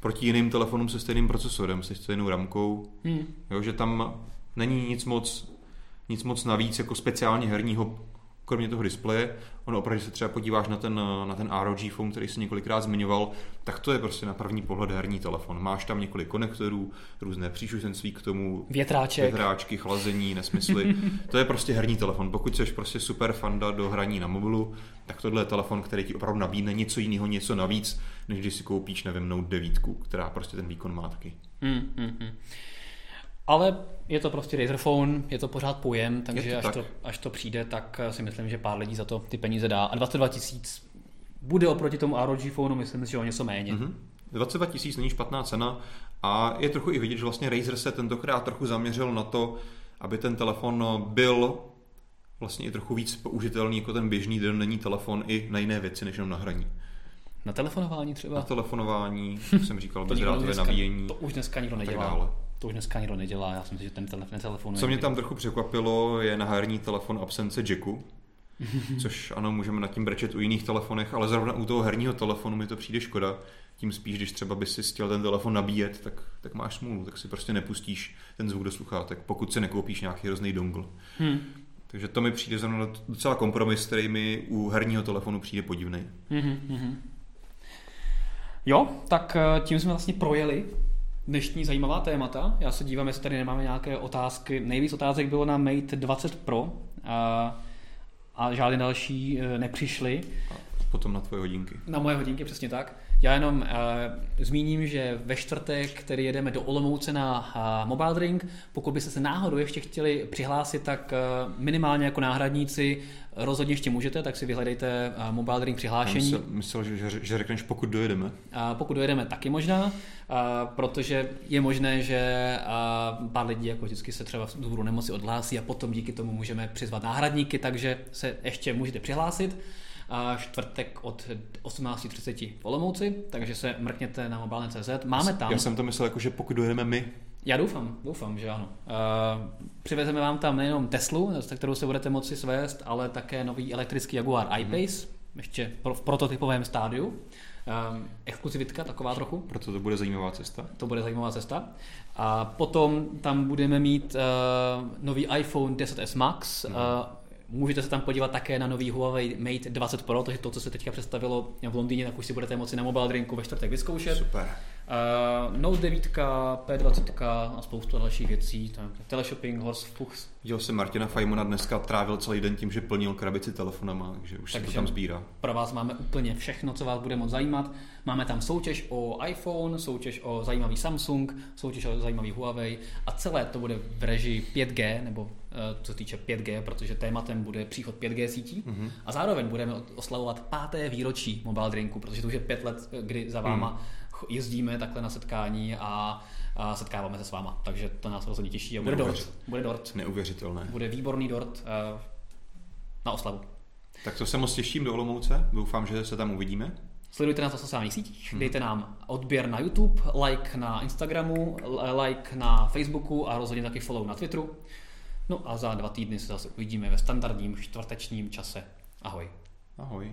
Speaker 2: proti jiným telefonům se stejným procesorem, se stejnou ramkou,
Speaker 1: Hmm.
Speaker 2: Jo, že tam není nic moc, nic moc navíc jako speciálně herního, kromě toho displeje. Ono opravdu, když se třeba podíváš na ten, na ten ROG phone, který jsi několikrát zmiňoval, tak to je prostě na první pohled herní telefon. Máš tam několik konektorů, různé příšušenství k tomu,
Speaker 1: Větráček.
Speaker 2: větráčky, chlazení, nesmysly. to je prostě herní telefon. Pokud jsi prostě super fanda do hraní na mobilu, tak tohle je telefon, který ti opravdu nabídne něco jiného, něco navíc, než když si koupíš, nevím, Note 9, která prostě ten výkon má taky.
Speaker 1: Hmm, hmm, hmm. Ale je to prostě Razer Phone, je to pořád pojem, takže
Speaker 2: to
Speaker 1: až,
Speaker 2: tak.
Speaker 1: to, až to přijde, tak eh, si myslím, že pár lidí za to ty peníze dá. A 22 tisíc bude oproti tomu ROG phoneu, myslím si, že o něco méně.
Speaker 2: Mm-hmm. 22 tisíc není špatná cena a je trochu i vidět, že vlastně Razer se tentokrát trochu zaměřil na to, aby ten telefon byl vlastně i trochu víc použitelný jako ten běžný denní telefon i na jiné věci, než jenom na hraní.
Speaker 1: Na telefonování třeba?
Speaker 2: Na telefonování, jak jsem říkal,
Speaker 1: dneska,
Speaker 2: nabíjení
Speaker 1: to už dneska nikdo
Speaker 2: a tak
Speaker 1: nedělá.
Speaker 2: dále.
Speaker 1: To už dneska nikdo nedělá, já si myslím, že ten telefon, telefon
Speaker 2: Co mě tam trochu překvapilo, je na herní telefon absence jacku, což ano, můžeme nad tím brečet u jiných telefonech, ale zrovna u toho herního telefonu mi to přijde škoda. Tím spíš, když třeba by si chtěl ten telefon nabíjet, tak, tak máš smůlu, tak si prostě nepustíš ten zvuk do sluchátek, pokud si nekoupíš nějaký hrozný dongle.
Speaker 1: Hmm.
Speaker 2: Takže to mi přijde zrovna docela kompromis, který mi u herního telefonu přijde podivný.
Speaker 1: Mhm, mhm. Jo, tak eh, tím jsme vlastně projeli dnešní zajímavá témata. Já se dívám, jestli tady nemáme nějaké otázky. Nejvíc otázek bylo na Mate 20 Pro a, a žádné další eh, nepřišly.
Speaker 2: A potom na tvoje hodinky.
Speaker 1: Na moje hodinky, přesně tak. Já jenom uh, zmíním, že ve čtvrtek, který jedeme do Olomouce na uh, Mobile Drink, pokud byste se náhodou ještě chtěli přihlásit, tak uh, minimálně jako náhradníci rozhodně ještě můžete, tak si vyhledejte uh, Mobile Drink
Speaker 2: Já
Speaker 1: přihlášení.
Speaker 2: myslel, myslel že, že, že řekneš, pokud dojedeme.
Speaker 1: A pokud dojedeme taky možná, a protože je možné, že a pár lidí jako vždycky se třeba z důvodu nemoci odhlásí a potom díky tomu můžeme přizvat náhradníky, takže se ještě můžete přihlásit. A čtvrtek od 18.30 v Olomouci, takže se mrkněte na mobilne.cz. Máme tam,
Speaker 2: Já jsem to myslel jako, že pokud dojedeme my,
Speaker 1: já doufám, doufám, že ano. Uh, přivezeme vám tam nejenom Teslu, se kterou se budete moci svést, ale také nový elektrický Jaguar I-Pace, ještě pro, v prototypovém stádiu. Um, exkluzivitka, taková trochu.
Speaker 2: proto to bude zajímavá cesta.
Speaker 1: To bude zajímavá cesta. A potom tam budeme mít uh, nový iPhone 10s Max.
Speaker 2: Mhm.
Speaker 1: Uh, můžete se tam podívat také na nový Huawei Mate 20 Pro, takže to, co se teďka představilo v Londýně, tak už si budete moci na mobile drinku ve čtvrtek vyzkoušet.
Speaker 2: Super.
Speaker 1: Uh, Note 9, P20 a spoustu dalších věcí. Tak, teleshopping, Horse Fuchs.
Speaker 2: Viděl jsem Martina Fajmona dneska trávil celý den tím, že plnil krabici telefonama, takže už se to
Speaker 1: Takže-
Speaker 2: tam sbírá.
Speaker 1: Pro vás máme úplně všechno, co vás bude moc zajímat. Máme tam soutěž o iPhone, soutěž o zajímavý Samsung, soutěž o zajímavý Huawei a celé to bude v režii 5G, nebo eh, co se týče 5G, protože tématem bude příchod 5G sítí.
Speaker 2: Mhm.
Speaker 1: A zároveň budeme oslavovat páté výročí Mobile Drinku, protože to už je pět let, eh, kdy za váma ch- jezdíme takhle na setkání a, a setkáváme se s váma. Takže to nás rozhodně těší a bude
Speaker 2: Neuvěř-
Speaker 1: dort. Bude dort.
Speaker 2: Neuvěřitelné.
Speaker 1: Bude výborný dort eh, na oslavu.
Speaker 2: Tak to se moc těším do Olomouce, doufám, že se tam uvidíme.
Speaker 1: Sledujte nás na sociálních sítích,
Speaker 2: Mhm.
Speaker 1: dejte nám odběr na YouTube, like na Instagramu, like na Facebooku a rozhodně taky follow na Twitteru. No a za dva týdny se zase uvidíme ve standardním čtvrtečním čase. Ahoj.
Speaker 2: Ahoj.